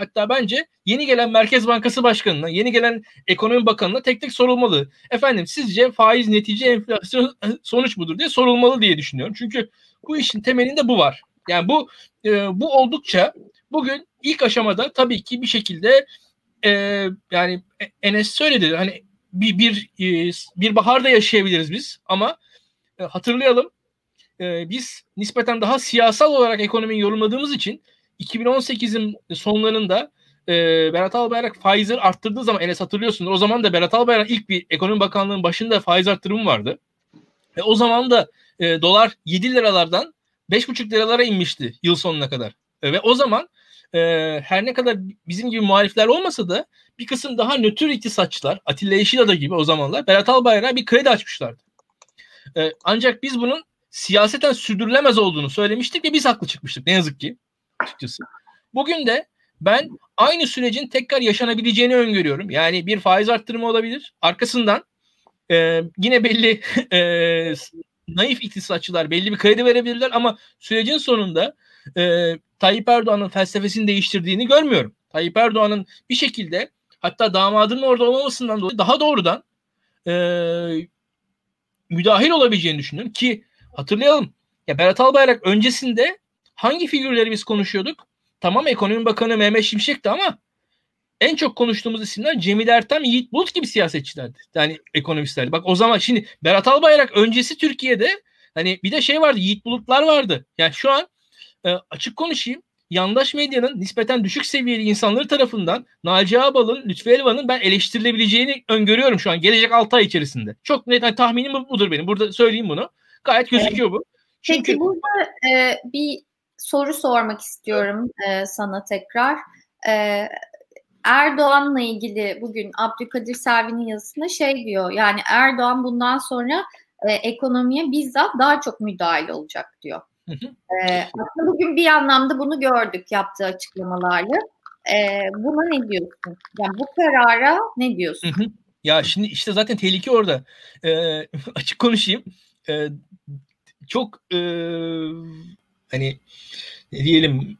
C: Hatta bence yeni gelen Merkez Bankası Başkanı'na, yeni gelen Ekonomi Bakanı'na tek tek sorulmalı. Efendim sizce faiz netice enflasyon [laughs] sonuç mudur diye sorulmalı diye düşünüyorum. Çünkü bu işin temelinde bu var. Yani bu e, bu oldukça bugün ilk aşamada tabii ki bir şekilde e, yani Enes söyledi hani bir bir e, bir baharda yaşayabiliriz biz ama e, hatırlayalım e, biz nispeten daha siyasal olarak ekonomiyi yorumladığımız için 2018'in sonlarında e, Berat Albayrak faizleri arttırdığı zaman Enes hatırlıyorsunuz. O zaman da Berat Albayrak ilk bir ekonomi bakanlığının başında faiz arttırımı vardı. E, o zaman da e, dolar 7 liralardan 5,5 liralara inmişti yıl sonuna kadar. E, ve o zaman e, her ne kadar bizim gibi muhalifler olmasa da bir kısım daha nötr iktisatçılar, Atilla Yeşilada gibi o zamanlar Berat Albayrak'a bir kredi açmışlardı. E, ancak biz bunun siyaseten sürdürülemez olduğunu söylemiştik ve biz haklı çıkmıştık ne yazık ki açıkçası. Bugün de ben aynı sürecin tekrar yaşanabileceğini öngörüyorum. Yani bir faiz arttırımı olabilir. Arkasından e, yine belli [laughs] e, naif iktisatçılar belli bir kredi verebilirler ama sürecin sonunda e, Tayyip Erdoğan'ın felsefesini değiştirdiğini görmüyorum. Tayyip Erdoğan'ın bir şekilde hatta damadının orada olmamasından dolayı daha doğrudan e, müdahil olabileceğini düşünüyorum ki hatırlayalım ya Berat Albayrak öncesinde hangi figürleri biz konuşuyorduk? Tamam Ekonomi Bakanı Mehmet Şimşek'ti ama en çok konuştuğumuz isimler Cemil Ertem, Yiğit Bulut gibi siyasetçilerdi. Yani ekonomistlerdi. Bak o zaman şimdi Berat Albayrak öncesi Türkiye'de hani bir de şey vardı Yiğit Bulutlar vardı. Yani şu an e, açık konuşayım yandaş medyanın nispeten düşük seviyeli insanları tarafından Naci Ağbal'ın, Lütfü Elvan'ın ben eleştirilebileceğini öngörüyorum şu an gelecek 6 ay içerisinde. Çok net yani tahminim budur benim. Burada söyleyeyim bunu. Gayet gözüküyor bu.
A: Çünkü... Peki burada e, bir soru sormak istiyorum e, sana tekrar. E, Erdoğan'la ilgili bugün Abdülkadir Selvi'nin yazısında şey diyor. Yani Erdoğan bundan sonra e, ekonomiye bizzat daha çok müdahil olacak diyor. E, aslında bugün bir anlamda bunu gördük yaptığı açıklamalarla. E, buna ne diyorsun? Yani bu karara ne diyorsun? Hı hı.
C: Ya şimdi işte zaten tehlike orada. E, [laughs] açık konuşayım. E, çok e, hani ne diyelim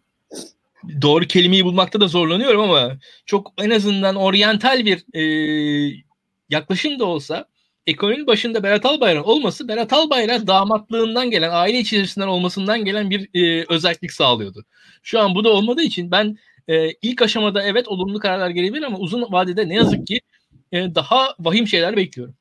C: doğru kelimeyi bulmakta da zorlanıyorum ama çok en azından oryantal bir e, yaklaşım da olsa ekonominin başında Berat Albayrak olması Berat Albayrak damatlığından gelen aile içerisinden olmasından gelen bir e, özellik sağlıyordu. Şu an bu da olmadığı için ben e, ilk aşamada evet olumlu kararlar gelebilir ama uzun vadede ne yazık ki e, daha vahim şeyler bekliyorum.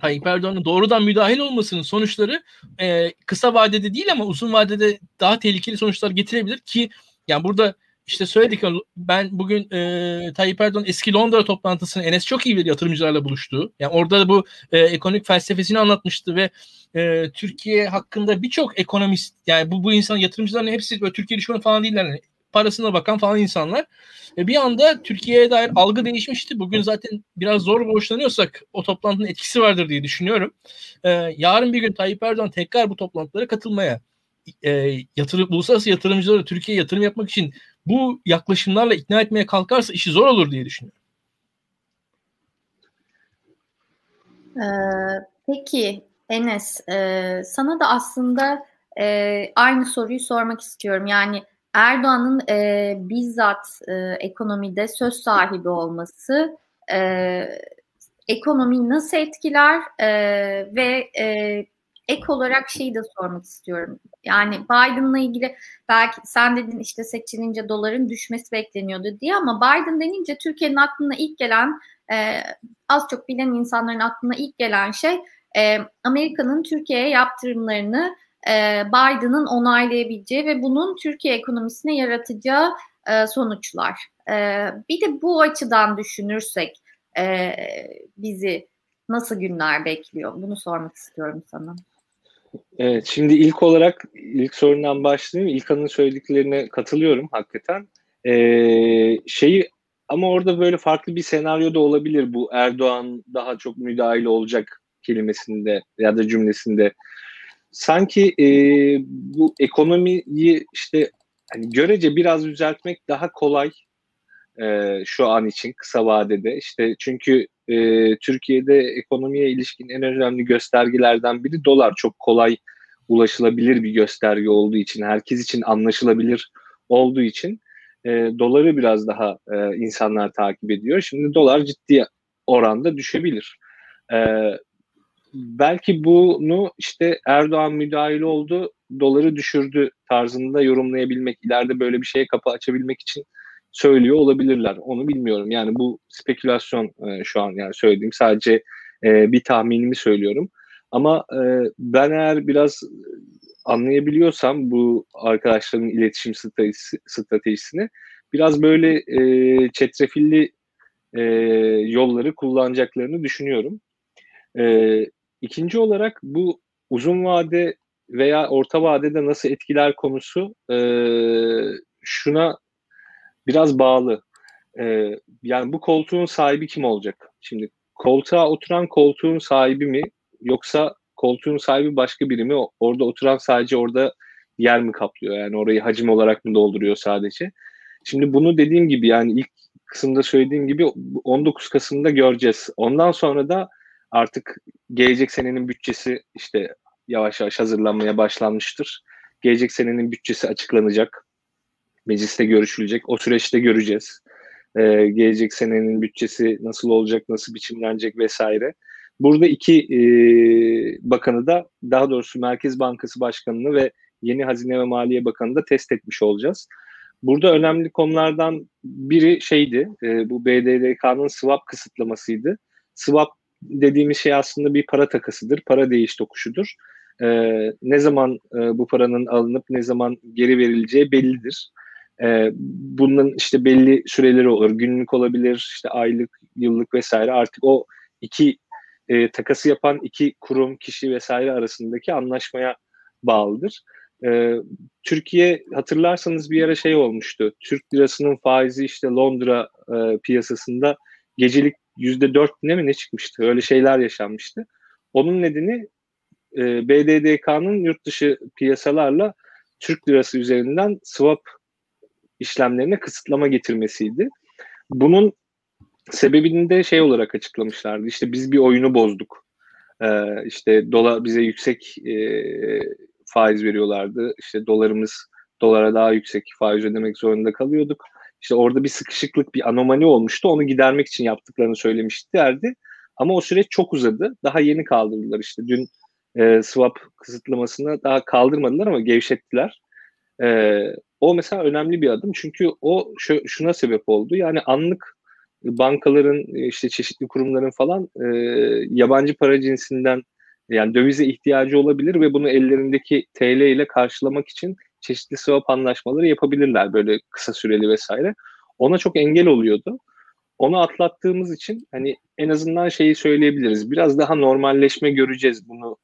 C: Tayyip Erdoğan'ın doğrudan müdahil olmasının sonuçları e, kısa vadede değil ama uzun vadede daha tehlikeli sonuçlar getirebilir ki yani burada işte söyledik ben bugün e, Tayyip Erdoğan eski Londra toplantısını Enes çok iyi bir yatırımcılarla buluştu. Yani orada bu e, ekonomik felsefesini anlatmıştı ve e, Türkiye hakkında birçok ekonomist yani bu bu insan yatırımcıların hepsi böyle Türkiye düşmanı falan değiller. Yani parasına bakan falan insanlar. E, bir anda Türkiye'ye dair algı değişmişti. Bugün zaten biraz zor borçlanıyorsak o toplantının etkisi vardır diye düşünüyorum. E, yarın bir gün Tayyip Erdoğan tekrar bu toplantılara katılmaya e, yatırım, uluslararası yatırımcıları Türkiye'ye yatırım yapmak için bu yaklaşımlarla ikna etmeye kalkarsa işi zor olur diye düşünüyorum.
A: Ee, peki Enes, e, sana da aslında e, aynı soruyu sormak istiyorum. Yani Erdoğan'ın e, bizzat e, ekonomide söz sahibi olması e, ekonomiyi nasıl etkiler e, ve e, ek olarak şeyi de sormak istiyorum. Yani Biden'la ilgili belki sen dedin işte seçilince doların düşmesi bekleniyordu diye ama Biden denince Türkiye'nin aklına ilk gelen e, az çok bilen insanların aklına ilk gelen şey e, Amerika'nın Türkiye'ye yaptırımlarını Biden'ın onaylayabileceği ve bunun Türkiye ekonomisine yaratacağı e, sonuçlar. E, bir de bu açıdan düşünürsek e, bizi nasıl günler bekliyor? Bunu sormak istiyorum sana.
D: Evet, şimdi ilk olarak ilk sorundan başlayayım. İlkan'ın söylediklerine katılıyorum hakikaten. Ee, şeyi ama orada böyle farklı bir senaryo da olabilir bu Erdoğan daha çok müdahil olacak kelimesinde ya da cümlesinde. Sanki e, bu ekonomiyi işte hani görece biraz düzeltmek daha kolay e, şu an için kısa vadede. İşte çünkü e, Türkiye'de ekonomiye ilişkin en önemli göstergelerden biri dolar. Çok kolay ulaşılabilir bir gösterge olduğu için, herkes için anlaşılabilir olduğu için e, doları biraz daha e, insanlar takip ediyor. Şimdi dolar ciddi oranda düşebilir. E, belki bunu işte Erdoğan müdahil oldu, doları düşürdü tarzında yorumlayabilmek, ileride böyle bir şeye kapı açabilmek için söylüyor olabilirler. Onu bilmiyorum. Yani bu spekülasyon e, şu an yani söylediğim sadece e, bir tahminimi söylüyorum. Ama e, ben eğer biraz anlayabiliyorsam bu arkadaşların iletişim stratejisi, stratejisini biraz böyle e, çetrefilli e, yolları kullanacaklarını düşünüyorum. E, ikinci olarak bu uzun vade veya orta vadede nasıl etkiler konusu e, şuna biraz bağlı. E, yani bu koltuğun sahibi kim olacak? Şimdi koltuğa oturan koltuğun sahibi mi yoksa koltuğun sahibi başka biri mi? Orada oturan sadece orada yer mi kaplıyor? Yani orayı hacim olarak mı dolduruyor sadece? Şimdi bunu dediğim gibi yani ilk kısımda söylediğim gibi 19 Kasım'da göreceğiz. Ondan sonra da artık gelecek senenin bütçesi işte yavaş yavaş hazırlanmaya başlanmıştır. Gelecek senenin bütçesi açıklanacak. Mecliste görüşülecek. O süreçte göreceğiz. Ee, gelecek senenin bütçesi nasıl olacak, nasıl biçimlenecek vesaire. Burada iki e, bakanı da daha doğrusu Merkez Bankası Başkanı'nı ve yeni Hazine ve Maliye Bakanı da test etmiş olacağız. Burada önemli konulardan biri şeydi, e, bu BDDK'nın swap kısıtlamasıydı. Swap dediğimiz şey aslında bir para takasıdır, para değiş tokuşudur. E, ne zaman e, bu paranın alınıp ne zaman geri verileceği bellidir. E, bunun işte belli süreleri olur, günlük olabilir, işte aylık, yıllık vesaire. Artık o iki e, takası yapan iki kurum, kişi vesaire arasındaki anlaşmaya bağlıdır. E, Türkiye hatırlarsanız bir ara şey olmuştu. Türk lirasının faizi işte Londra e, piyasasında gecelik yüzde dört ne mi ne çıkmıştı? Öyle şeyler yaşanmıştı. Onun nedeni e, BDDK'nın yurt dışı piyasalarla Türk lirası üzerinden swap işlemlerine kısıtlama getirmesiydi. Bunun sebebini de şey olarak açıklamışlardı. İşte biz bir oyunu bozduk. Ee, işte dolar bize yüksek e, faiz veriyorlardı. İşte dolarımız dolara daha yüksek faiz ödemek zorunda kalıyorduk. İşte orada bir sıkışıklık, bir anomali olmuştu. Onu gidermek için yaptıklarını söylemişlerdi. Ama o süreç çok uzadı. Daha yeni kaldırdılar işte. Dün e, swap kısıtlamasını daha kaldırmadılar ama gevşettiler. E, o mesela önemli bir adım. Çünkü o şu, şuna sebep oldu. Yani anlık bankaların işte çeşitli kurumların falan e, yabancı para cinsinden yani dövize ihtiyacı olabilir ve bunu ellerindeki TL ile karşılamak için çeşitli swap anlaşmaları yapabilirler böyle kısa süreli vesaire. Ona çok engel oluyordu. Onu atlattığımız için hani en azından şeyi söyleyebiliriz. Biraz daha normalleşme göreceğiz bunu.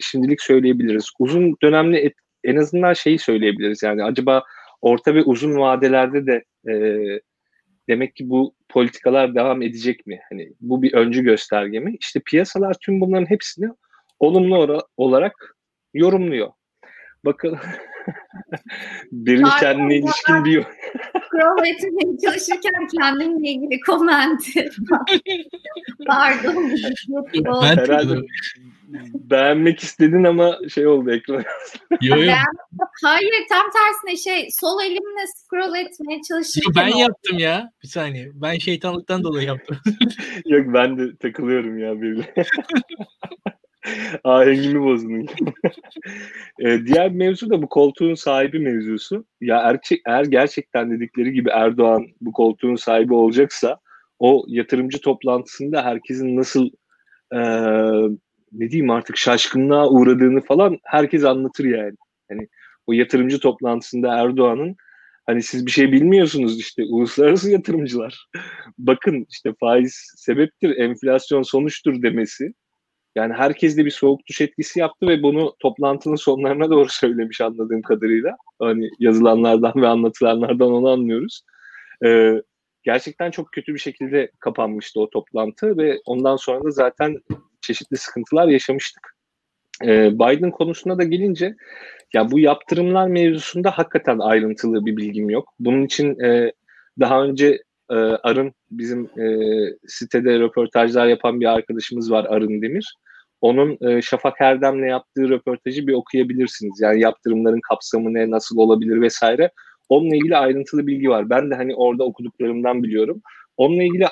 D: Şimdilik söyleyebiliriz. Uzun dönemli et, en azından şeyi söyleyebiliriz. Yani acaba orta ve uzun vadelerde de e, demek ki bu politikalar devam edecek mi? Hani bu bir öncü gösterge mi? İşte piyasalar tüm bunların hepsini olumlu olarak yorumluyor. Bakın [laughs] [laughs] benim kendine ilişkin bir
A: Scroll [laughs] etmeye çalışırken kendimle ilgili komenti. [laughs] Pardon.
D: ben Herhalde beğenmek istedin ama şey oldu ekran.
C: yo, yo.
A: hayır tam tersine şey sol elimle scroll etmeye çalışırken.
C: Yo, ben yaptım ya. Bir saniye. Ben şeytanlıktan dolayı yaptım.
D: Yok ben de takılıyorum ya böyle. [laughs] Ahengimi bozdun. ee, [laughs] diğer mevzu da bu koltuğun sahibi mevzusu. Ya erkek, eğer gerçekten dedikleri gibi Erdoğan bu koltuğun sahibi olacaksa o yatırımcı toplantısında herkesin nasıl e, ne diyeyim artık şaşkınlığa uğradığını falan herkes anlatır yani. Hani o yatırımcı toplantısında Erdoğan'ın hani siz bir şey bilmiyorsunuz işte uluslararası yatırımcılar. [laughs] Bakın işte faiz sebeptir, enflasyon sonuçtur demesi yani herkes de bir soğuk duş etkisi yaptı ve bunu toplantının sonlarına doğru [laughs] söylemiş anladığım kadarıyla. Hani yazılanlardan ve anlatılanlardan onu anlıyoruz. Ee, gerçekten çok kötü bir şekilde kapanmıştı o toplantı ve ondan sonra da zaten çeşitli sıkıntılar yaşamıştık. Ee, Biden konusuna da gelince ya bu yaptırımlar mevzusunda hakikaten ayrıntılı bir bilgim yok. Bunun için e, daha önce e, Arın bizim e, sitede röportajlar yapan bir arkadaşımız var Arın Demir. Onun e, Şafak Erdem'le yaptığı röportajı bir okuyabilirsiniz. Yani yaptırımların kapsamı ne, nasıl olabilir vesaire. Onunla ilgili ayrıntılı bilgi var. Ben de hani orada okuduklarımdan biliyorum. Onunla ilgili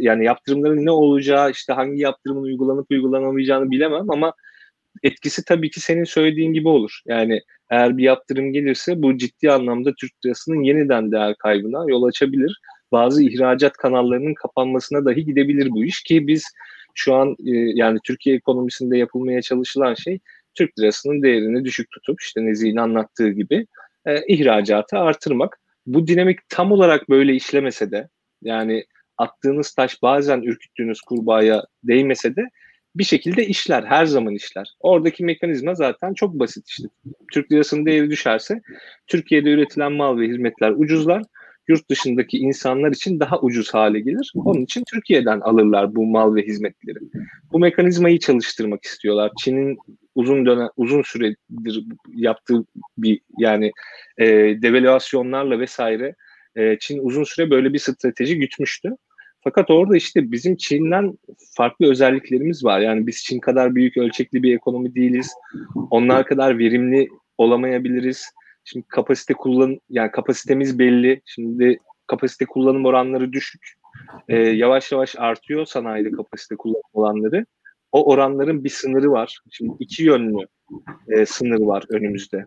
D: yani yaptırımların ne olacağı, işte hangi yaptırımın uygulanıp uygulanamayacağını bilemem ama etkisi tabii ki senin söylediğin gibi olur. Yani eğer bir yaptırım gelirse bu ciddi anlamda Türk lirasının yeniden değer kaybına yol açabilir. Bazı ihracat kanallarının kapanmasına dahi gidebilir bu iş ki biz şu an e, yani Türkiye ekonomisinde yapılmaya çalışılan şey Türk lirasının değerini düşük tutup işte Nezih'in anlattığı gibi e, ihracatı artırmak. Bu dinamik tam olarak böyle işlemese de yani attığınız taş bazen ürküttüğünüz kurbağaya değmese de bir şekilde işler, her zaman işler. Oradaki mekanizma zaten çok basit işte. Türk lirasının değeri düşerse Türkiye'de üretilen mal ve hizmetler ucuzlar. Yurt dışındaki insanlar için daha ucuz hale gelir. Onun için Türkiye'den alırlar bu mal ve hizmetleri. Bu mekanizmayı çalıştırmak istiyorlar. Çin'in uzun dönem uzun süredir yaptığı bir yani e, devalüasyonlarla vesaire e, Çin uzun süre böyle bir strateji gütmüştü. Fakat orada işte bizim Çin'den farklı özelliklerimiz var. Yani biz Çin kadar büyük ölçekli bir ekonomi değiliz. Onlar kadar verimli olamayabiliriz. Şimdi kapasite kullan yani kapasitemiz belli. Şimdi kapasite kullanım oranları düşük. Ee, yavaş yavaş artıyor sanayide kapasite kullanım oranları. O oranların bir sınırı var. Şimdi iki yönlü e, sınır var önümüzde.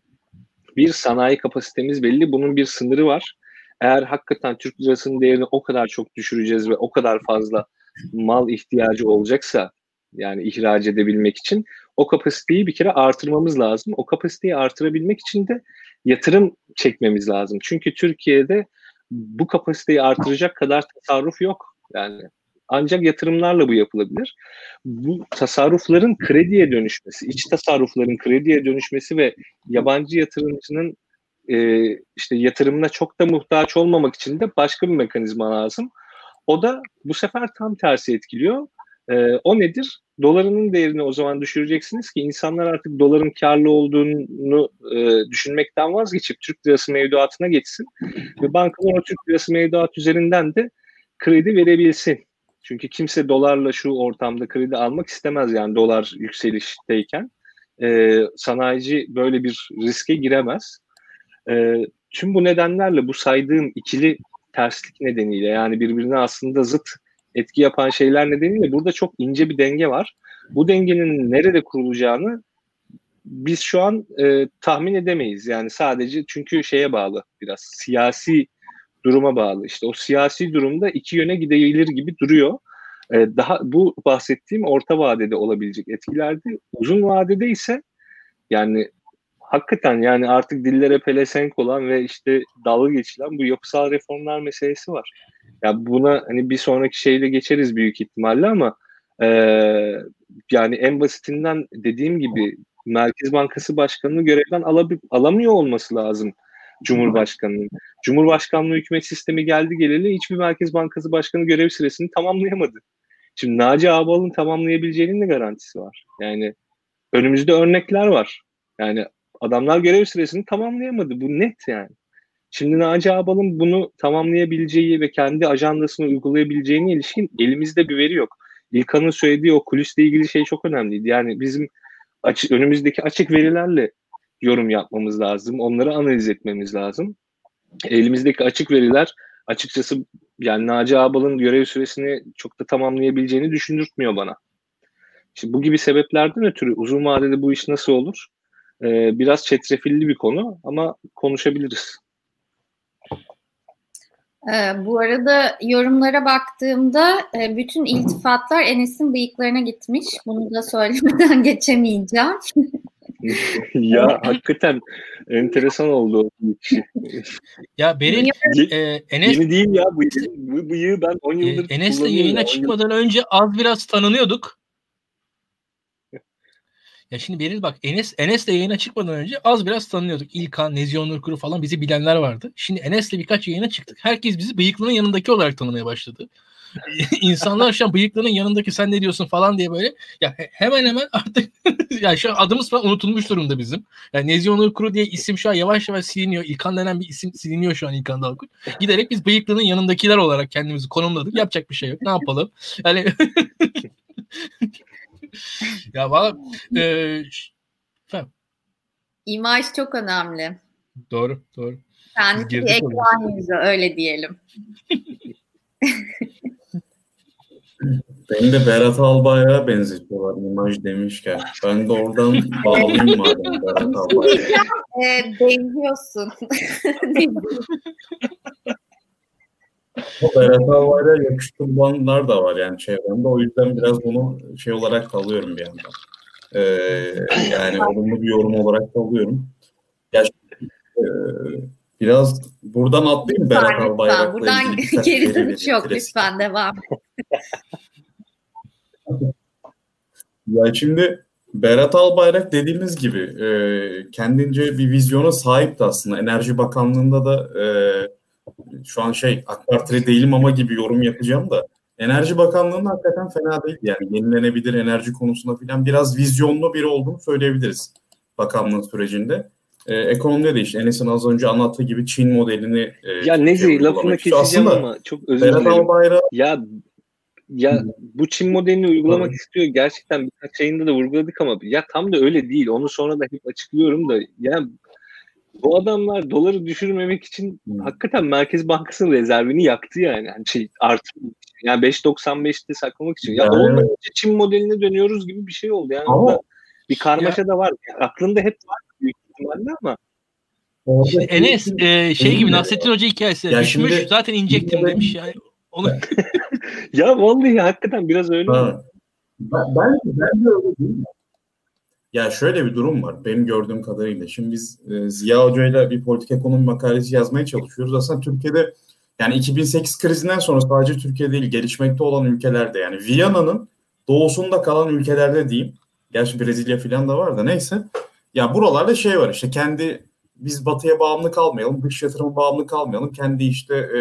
D: Bir sanayi kapasitemiz belli. Bunun bir sınırı var eğer hakikaten Türk lirasının değerini o kadar çok düşüreceğiz ve o kadar fazla mal ihtiyacı olacaksa yani ihraç edebilmek için o kapasiteyi bir kere artırmamız lazım. O kapasiteyi artırabilmek için de yatırım çekmemiz lazım. Çünkü Türkiye'de bu kapasiteyi artıracak kadar tasarruf yok. Yani ancak yatırımlarla bu yapılabilir. Bu tasarrufların krediye dönüşmesi, iç tasarrufların krediye dönüşmesi ve yabancı yatırımcının e, işte yatırımına çok da muhtaç olmamak için de başka bir mekanizma lazım. O da bu sefer tam tersi etkiliyor. E, o nedir? Dolarının değerini o zaman düşüreceksiniz ki insanlar artık doların karlı olduğunu e, düşünmekten vazgeçip Türk lirası mevduatına geçsin ve bankalar o Türk lirası mevduat üzerinden de kredi verebilsin. Çünkü kimse dolarla şu ortamda kredi almak istemez yani dolar yükselişteyken. E, sanayici böyle bir riske giremez. E, tüm bu nedenlerle bu saydığım ikili terslik nedeniyle yani birbirine aslında zıt etki yapan şeyler nedeniyle burada çok ince bir denge var. Bu dengenin nerede kurulacağını biz şu an e, tahmin edemeyiz. Yani sadece çünkü şeye bağlı biraz siyasi duruma bağlı. İşte o siyasi durumda iki yöne gidebilir gibi duruyor. E, daha bu bahsettiğim orta vadede olabilecek etkilerdi. Uzun vadede ise yani hakikaten yani artık dillere pelesenk olan ve işte dalga geçilen bu yapısal reformlar meselesi var. Ya buna hani bir sonraki şeyde geçeriz büyük ihtimalle ama e, yani en basitinden dediğim gibi Merkez Bankası Başkanı'nı görevden alabil, alamıyor olması lazım Cumhurbaşkanı'nın. Cumhurbaşkanlığı hükümet sistemi geldi geleli hiçbir Merkez Bankası Başkanı görev süresini tamamlayamadı. Şimdi Naci Ağbal'ın tamamlayabileceğinin de garantisi var. Yani önümüzde örnekler var. Yani Adamlar görev süresini tamamlayamadı. Bu net yani. Şimdi Naci Ağbal'ın bunu tamamlayabileceği ve kendi ajandasını uygulayabileceğine ilişkin elimizde bir veri yok. İlkan'ın söylediği o kulisle ilgili şey çok önemliydi. Yani bizim açı, önümüzdeki açık verilerle yorum yapmamız lazım. Onları analiz etmemiz lazım. Elimizdeki açık veriler açıkçası yani Naci Ağbal'ın görev süresini çok da tamamlayabileceğini düşündürtmüyor bana. Şimdi bu gibi sebeplerden ötürü uzun vadede bu iş nasıl olur? E, biraz çetrefilli bir konu ama konuşabiliriz.
A: Ee, bu arada yorumlara baktığımda e, bütün iltifatlar Enes'in bıyıklarına gitmiş. Bunu da söylemeden [laughs] geçemeyeceğim. [laughs]
D: ya hakikaten enteresan oldu o
C: ya benim e, Enes
D: yeni değil ya bu, bu bıyığı ben 10 yıldır
C: e, Enes'le yayına çıkmadan önce az biraz tanınıyorduk. Ya şimdi Beril bak Enes Enes'le yayına çıkmadan önce az biraz tanıyorduk. İlkan, Nezih Nurkuru falan bizi bilenler vardı. Şimdi Enes'le birkaç yayına çıktık. Herkes bizi bıyıklının yanındaki olarak tanımaya başladı. [laughs] İnsanlar şu an bıyıklının yanındaki sen ne diyorsun falan diye böyle ya hemen hemen artık [laughs] ya şu an adımız falan unutulmuş durumda bizim. Yani Nezih Nurkuru diye isim şu an yavaş yavaş siliniyor. İlkan denen bir isim siliniyor şu an İlkan Dalkut. Giderek biz bıyıklının yanındakiler olarak kendimizi konumladık. Yapacak bir şey yok. Ne yapalım? Yani [laughs] [laughs] ya valla e,
A: efendim. İmaj çok önemli.
C: Doğru, doğru.
A: Kendisi bir ekran yüzü öyle diyelim.
B: Beni de Berat Albayrak'a benzetiyorlar imaj demişken. Ben de oradan [laughs] bağlayayım madem Berat Albayrak'a.
A: e, benziyorsun. [laughs]
B: Berat Albayrak'a yakıştırılanlar da var yani çevremde. O yüzden biraz bunu şey olarak alıyorum bir yandan. E, yani olumlu bir yorum olarak da alıyorum. Ya, e, biraz buradan atlayayım Berat Albayrak'la
A: Buradan [laughs] geri dönüş yok lütfen devam.
B: ya şimdi Berat Albayrak dediğimiz gibi e, kendince bir vizyona sahipti aslında. Enerji Bakanlığı'nda da e, şu an şey AK Partili değilim ama gibi yorum yapacağım da Enerji Bakanlığı'nda hakikaten fena değil. Yani yenilenebilir enerji konusunda falan biraz vizyonlu biri olduğunu söyleyebiliriz bakanlığın sürecinde. Ee, ekonomide de işte Enes'in az önce anlattığı gibi Çin modelini
D: e, Ya Nezi lafını keseceğim ama çok özür dilerim. Albayrak... Ya ya bu Çin modelini uygulamak Tabii. istiyor. Gerçekten birkaç yayında da vurguladık ama ya tam da öyle değil. Onu sonra da hep açıklıyorum da ya bu adamlar doları düşürmemek için hmm. hakikaten Merkez Bankası'nın rezervini yaktı yani. yani şey artırmak için. Yani 5.95'te saklamak için. Ya yani, olmayınca Çin modeline dönüyoruz gibi bir şey oldu. Yani ama, bir karmaşa ya, da var. Yani aklında hep var büyük ihtimalle ama
C: işte Enes e, şey gibi Nasrettin Hoca hikayesi. Ya düşmüş şimdi, zaten inecektim demiş yani. Onu... [laughs]
D: ya vallahi hakikaten biraz öyle.
B: Ha. Ben, ben, ben de öyle değil mi? Ya şöyle bir durum var benim gördüğüm kadarıyla. Şimdi biz e, Ziya Hoca ile bir politik ekonomi makalesi yazmaya çalışıyoruz. Aslında Türkiye'de yani 2008 krizinden sonra sadece Türkiye değil gelişmekte olan ülkelerde yani Viyana'nın doğusunda kalan ülkelerde diyeyim. Gerçi Brezilya falan da var da neyse. Ya buralarda şey var işte kendi biz batıya bağımlı kalmayalım, dış yatırıma bağımlı kalmayalım. Kendi işte e,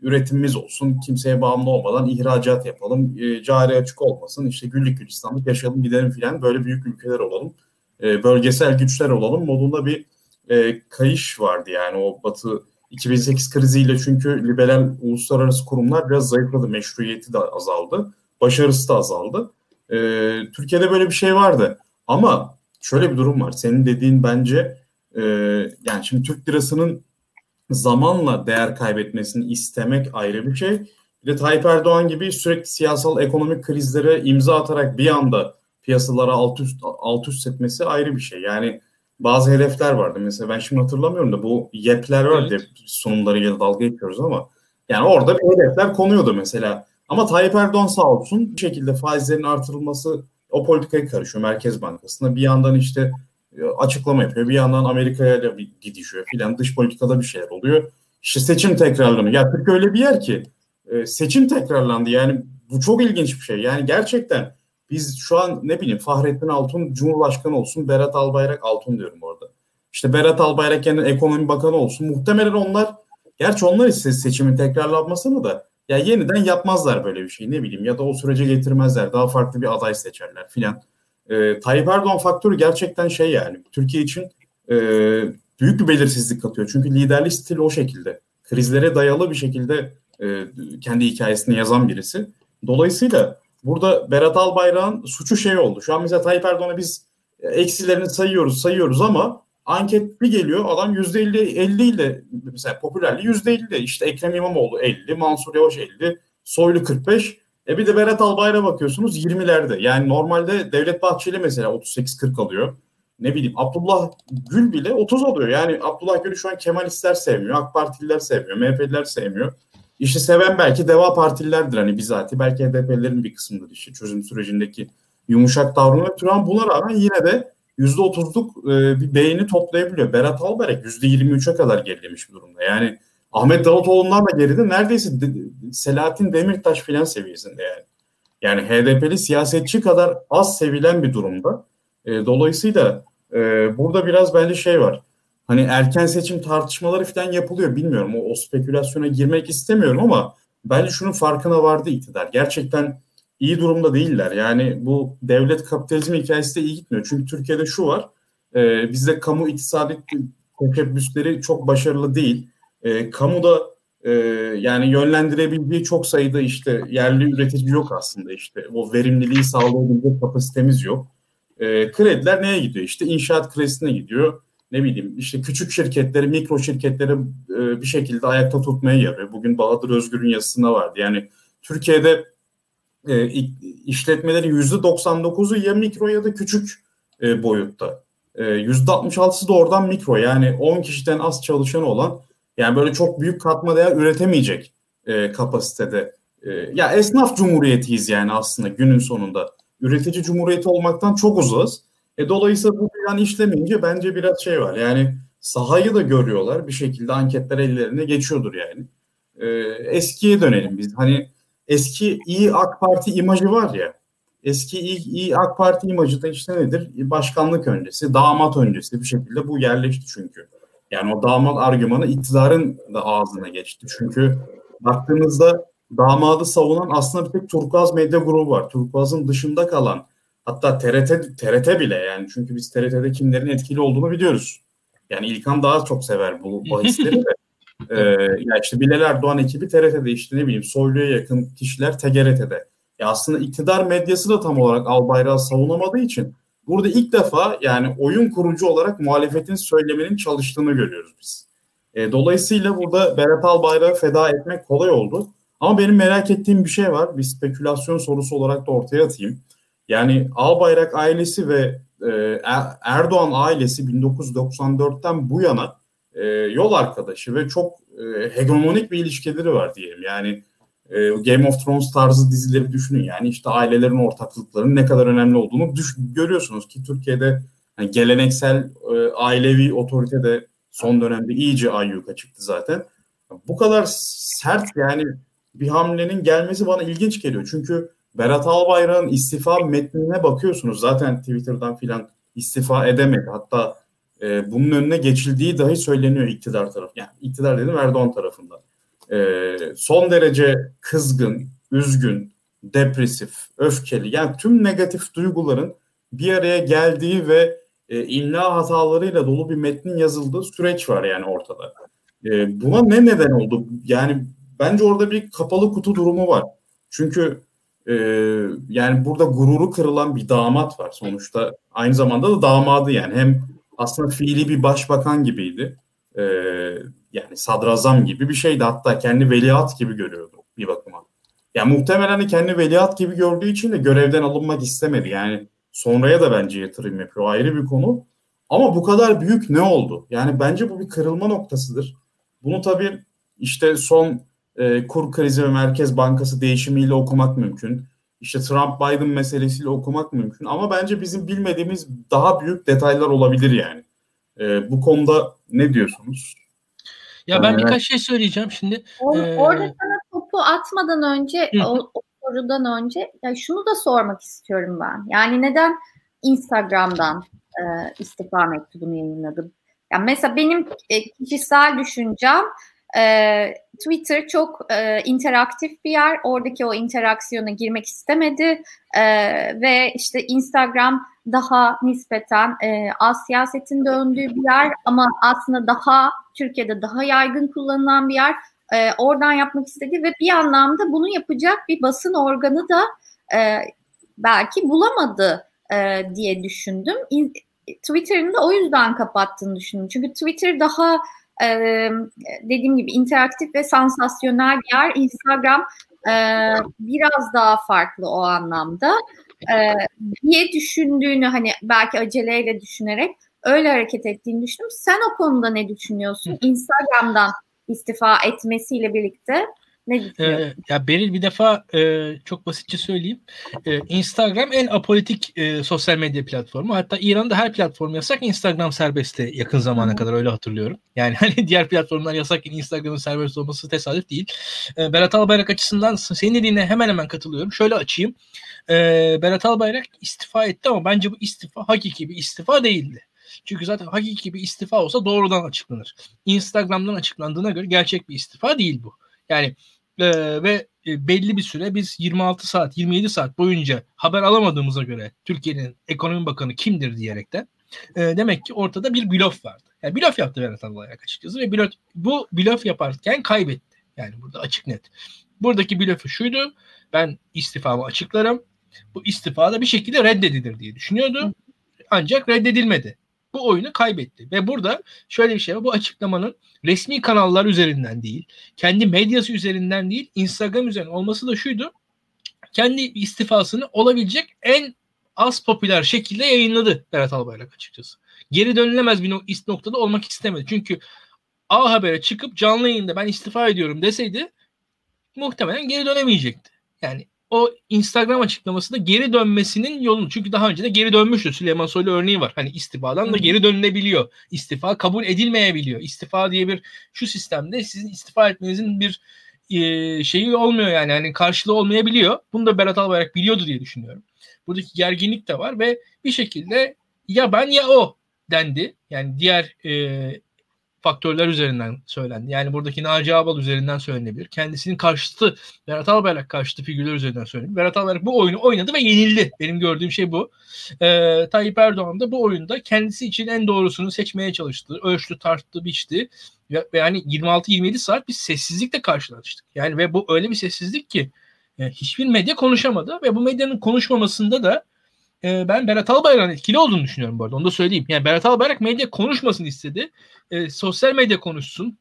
B: üretimimiz olsun. Kimseye bağımlı olmadan ihracat yapalım. E, cari açık olmasın. İşte güllük gülistanlık yaşayalım gidelim filan. Böyle büyük ülkeler olalım. E, bölgesel güçler olalım modunda bir e, kayış vardı yani o Batı 2008 kriziyle çünkü liberal uluslararası kurumlar biraz zayıfladı. Meşruiyeti de azaldı. Başarısı da azaldı. E, Türkiye'de böyle bir şey vardı. Ama şöyle bir durum var. Senin dediğin bence e, yani şimdi Türk lirasının zamanla değer kaybetmesini istemek ayrı bir şey. Bir de Tayyip Erdoğan gibi sürekli siyasal ekonomik krizlere imza atarak bir anda piyasalara alt üst, alt üst etmesi ayrı bir şey. Yani bazı hedefler vardı. Mesela ben şimdi hatırlamıyorum da bu YEP'ler vardı. Evet. Sunumlarıyla dalga geçiyoruz ama yani orada bir hedefler konuyordu mesela. Ama Tayyip Erdoğan sağ olsun bir şekilde faizlerin artırılması o politikaya karışıyor Merkez Bankası'na. Bir yandan işte açıklama yapıyor. Bir yandan Amerika'ya da bir gidişiyor filan. Dış politikada bir şeyler oluyor. İşte seçim tekrarlanıyor. Ya Türkiye öyle bir yer ki e, seçim tekrarlandı. Yani bu çok ilginç bir şey. Yani gerçekten biz şu an ne bileyim Fahrettin Altun Cumhurbaşkanı olsun, Berat Albayrak Altun diyorum orada. İşte Berat Albayrak kendi ekonomi bakanı olsun. Muhtemelen onlar gerçi onlar ise seçimin tekrarlanmasını da ya yeniden yapmazlar böyle bir şey ne bileyim ya da o sürece getirmezler. Daha farklı bir aday seçerler filan. E, Tayyip Erdoğan faktörü gerçekten şey yani Türkiye için e, büyük bir belirsizlik katıyor. Çünkü liderlik stili o şekilde. Krizlere dayalı bir şekilde e, kendi hikayesini yazan birisi. Dolayısıyla burada Berat Albayrak'ın suçu şey oldu. Şu an mesela Tayyip Erdoğan'a biz eksilerini sayıyoruz sayıyoruz ama anket bir geliyor adam yüzde elli, elli ile mesela popülerliği yüzde elli işte Ekrem İmamoğlu 50, Mansur Yavaş 50, Soylu 45 e bir de Berat Albayrak'a bakıyorsunuz 20'lerde. Yani normalde Devlet Bahçeli mesela 38-40 alıyor. Ne bileyim Abdullah Gül bile 30 alıyor. Yani Abdullah Gül'ü şu an Kemalistler sevmiyor, AK Partililer sevmiyor, MHP'liler sevmiyor. İşte seven belki Deva Partililerdir hani bizatihi. Belki HDP'lerin bir kısmıdır işte çözüm sürecindeki yumuşak davranma. Turan buna rağmen yine de %30'luk e, bir beğeni toplayabiliyor. Berat Albayrak %23'e kadar gerilemiş bir durumda. Yani Ahmet Davutoğlu'ndan da geride neredeyse Selahattin Demirtaş filan seviyesinde yani. Yani HDP'li siyasetçi kadar az sevilen bir durumda. E, dolayısıyla e, burada biraz bence şey var. Hani erken seçim tartışmaları falan yapılıyor bilmiyorum. O, o spekülasyona girmek istemiyorum ama bence şunun farkına vardı iktidar. Gerçekten iyi durumda değiller. Yani bu devlet kapitalizmi hikayesi de iyi gitmiyor. Çünkü Türkiye'de şu var. E, bizde kamu iktisadi teşebbüsleri çok başarılı değil e, kamuda e, yani yönlendirebildiği çok sayıda işte yerli üretici yok aslında işte o verimliliği sağlayabilecek kapasitemiz yok. E, krediler neye gidiyor? İşte inşaat kredisine gidiyor. Ne bileyim işte küçük şirketleri, mikro şirketleri e, bir şekilde ayakta tutmaya yarıyor. Bugün Bahadır Özgür'ün yazısında vardı. Yani Türkiye'de e, işletmelerin %99'u ya mikro ya da küçük e, boyutta. E, %66'sı da oradan mikro yani 10 kişiden az çalışan olan yani böyle çok büyük katma değer üretemeyecek e, kapasitede. E, ya esnaf cumhuriyetiyiz yani aslında günün sonunda. üretici cumhuriyeti olmaktan çok uzağız. E, dolayısıyla bu plan işlemeyince bence biraz şey var. Yani sahayı da görüyorlar. Bir şekilde anketler ellerine geçiyordur yani. E, eskiye dönelim biz. Hani eski iyi AK Parti imajı var ya. Eski iyi, iyi AK Parti imajı da işte nedir? Başkanlık öncesi, damat öncesi bir şekilde bu yerleşti çünkü. Yani o damat argümanı iktidarın da ağzına geçti. Çünkü baktığınızda damadı savunan aslında bir tek Turkuaz medya grubu var. Turkuaz'ın dışında kalan hatta TRT TRT bile yani çünkü biz TRT'de kimlerin etkili olduğunu biliyoruz. Yani İlkan daha çok sever bu bahisleri de. [laughs] ee, ya işte Bilal Erdoğan ekibi TRT'de işte ne bileyim Soylu'ya yakın kişiler TGRT'de. Ya aslında iktidar medyası da tam olarak Albayrak'ı savunamadığı için burada ilk defa yani oyun kurucu olarak muhalefetin söyleminin çalıştığını görüyoruz biz. E, dolayısıyla burada Berat Albayrak'ı feda etmek kolay oldu. Ama benim merak ettiğim bir şey var. Bir spekülasyon sorusu olarak da ortaya atayım. Yani Albayrak ailesi ve e, er-, Erdoğan ailesi 1994'ten bu yana e, yol arkadaşı ve çok e, hegemonik bir ilişkileri var diyelim. Yani e, Game of Thrones tarzı dizileri düşünün. Yani işte ailelerin ortaklıklarının ne kadar önemli olduğunu düş- görüyorsunuz ki Türkiye'de yani geleneksel e, ailevi otorite de son dönemde iyice ayyuka çıktı zaten. Bu kadar sert yani bir hamlenin gelmesi bana ilginç geliyor. Çünkü Berat Albayrak'ın istifa metnine bakıyorsunuz. Zaten Twitter'dan filan istifa edemedi. Hatta e, bunun önüne geçildiği dahi söyleniyor iktidar tarafı. Yani iktidar dedim Erdoğan tarafından. E, son derece kızgın, üzgün, depresif, öfkeli yani tüm negatif duyguların bir araya geldiği ve e, imla hatalarıyla dolu bir metnin yazıldığı süreç var yani ortada. E, buna ne neden oldu? Yani bence orada bir kapalı kutu durumu var. Çünkü e, yani burada gururu kırılan bir damat var sonuçta. Aynı zamanda da damadı yani hem aslında fiili bir başbakan gibiydi. E, yani sadrazam gibi bir şeydi. Hatta kendi veliaht gibi görüyordu bir bakıma. Yani muhtemelen kendi veliaht gibi gördüğü için de görevden alınmak istemedi. Yani sonraya da bence yatırım yapıyor. Ayrı bir konu. Ama bu kadar büyük ne oldu? Yani bence bu bir kırılma noktasıdır. Bunu tabii işte son e, kur krizi ve Merkez Bankası değişimiyle okumak mümkün. İşte Trump-Biden meselesiyle okumak mümkün. Ama bence bizim bilmediğimiz daha büyük detaylar olabilir yani. E, bu konuda ne diyorsunuz?
C: Ya ben birkaç şey söyleyeceğim şimdi.
A: Or, ee... Orada sana topu atmadan önce o, o sorudan önce ya şunu da sormak istiyorum ben. Yani neden Instagram'dan e, istifa mektubunu yayınladım? Yani mesela benim e, kişisel düşüncem e, Twitter çok e, interaktif bir yer. Oradaki o interaksiyona girmek istemedi e, ve işte Instagram daha nispeten e, az siyasetin döndüğü bir yer ama aslında daha Türkiye'de daha yaygın kullanılan bir yer. E, oradan yapmak istedi ve bir anlamda bunu yapacak bir basın organı da e, belki bulamadı e, diye düşündüm. Twitter'ın da o yüzden kapattığını düşündüm. Çünkü Twitter daha e, dediğim gibi interaktif ve sansasyonel bir yer. Instagram e, biraz daha farklı o anlamda e, diye düşündüğünü hani belki aceleyle düşünerek öyle hareket ettiğini düşündüm. Sen o konuda ne düşünüyorsun? Instagram'dan istifa etmesiyle birlikte ne
C: Ee, ya Beril bir defa e, çok basitçe söyleyeyim. E, Instagram en apolitik e, sosyal medya platformu. Hatta İran'da her platform yasak. Instagram serbestti yakın zamana kadar öyle hatırlıyorum. Yani [laughs] hani diğer platformlar yasakken Instagram'ın serbest olması tesadüf değil. E, Berat Albayrak açısından senin dediğine hemen hemen katılıyorum. Şöyle açayım. E, Berat Albayrak istifa etti ama bence bu istifa hakiki bir istifa değildi. Çünkü zaten hakiki bir istifa olsa doğrudan açıklanır. Instagram'dan açıklandığına göre gerçek bir istifa değil bu. Yani e, ve belli bir süre biz 26 saat 27 saat boyunca haber alamadığımıza göre Türkiye'nin ekonomi bakanı kimdir diyerekten e, demek ki ortada bir blöf vardı. Yani blöf yaptı Berat Albayrak açıkçası ve blöf, bu blöf yaparken kaybetti. Yani burada açık net. Buradaki blöfü şuydu. Ben istifamı açıklarım. Bu istifa da bir şekilde reddedilir diye düşünüyordu. Ancak reddedilmedi bu oyunu kaybetti. Ve burada şöyle bir şey var. Bu açıklamanın resmi kanallar üzerinden değil, kendi medyası üzerinden değil, Instagram üzerinden olması da şuydu. Kendi istifasını olabilecek en az popüler şekilde yayınladı Berat Albayrak açıkçası. Geri dönülemez bir noktada olmak istemedi. Çünkü A Haber'e çıkıp canlı yayında ben istifa ediyorum deseydi muhtemelen geri dönemeyecekti. Yani o Instagram açıklamasında geri dönmesinin yolunu çünkü daha önce de geri dönmüştü. Süleyman Soylu örneği var. Hani istifadan da geri dönülebiliyor. İstifa kabul edilmeyebiliyor. İstifa diye bir şu sistemde sizin istifa etmenizin bir e, şeyi olmuyor yani. Hani karşılığı olmayabiliyor. Bunu da Berat Albayrak biliyordu diye düşünüyorum. Buradaki gerginlik de var ve bir şekilde ya ben ya o dendi. Yani diğer e, faktörler üzerinden söylendi. Yani buradaki Naci Abal üzerinden söylenebilir. Kendisinin karşıtı Berat Albayrak karşıtı figürler üzerinden söylenebilir. Berat Albayrak bu oyunu oynadı ve yenildi. Benim gördüğüm şey bu. Ee, Tayyip Erdoğan da bu oyunda kendisi için en doğrusunu seçmeye çalıştı. Ölçtü, tarttı, biçti. Ve, yani 26-27 saat bir sessizlikle karşılaştık. Yani ve bu öyle bir sessizlik ki yani hiçbir medya konuşamadı ve bu medyanın konuşmamasında da e, ben Berat Albayrak'ın etkili olduğunu düşünüyorum bu arada. Onu da söyleyeyim. Yani Berat Albayrak medya konuşmasın istedi. E, sosyal medya konuşsun.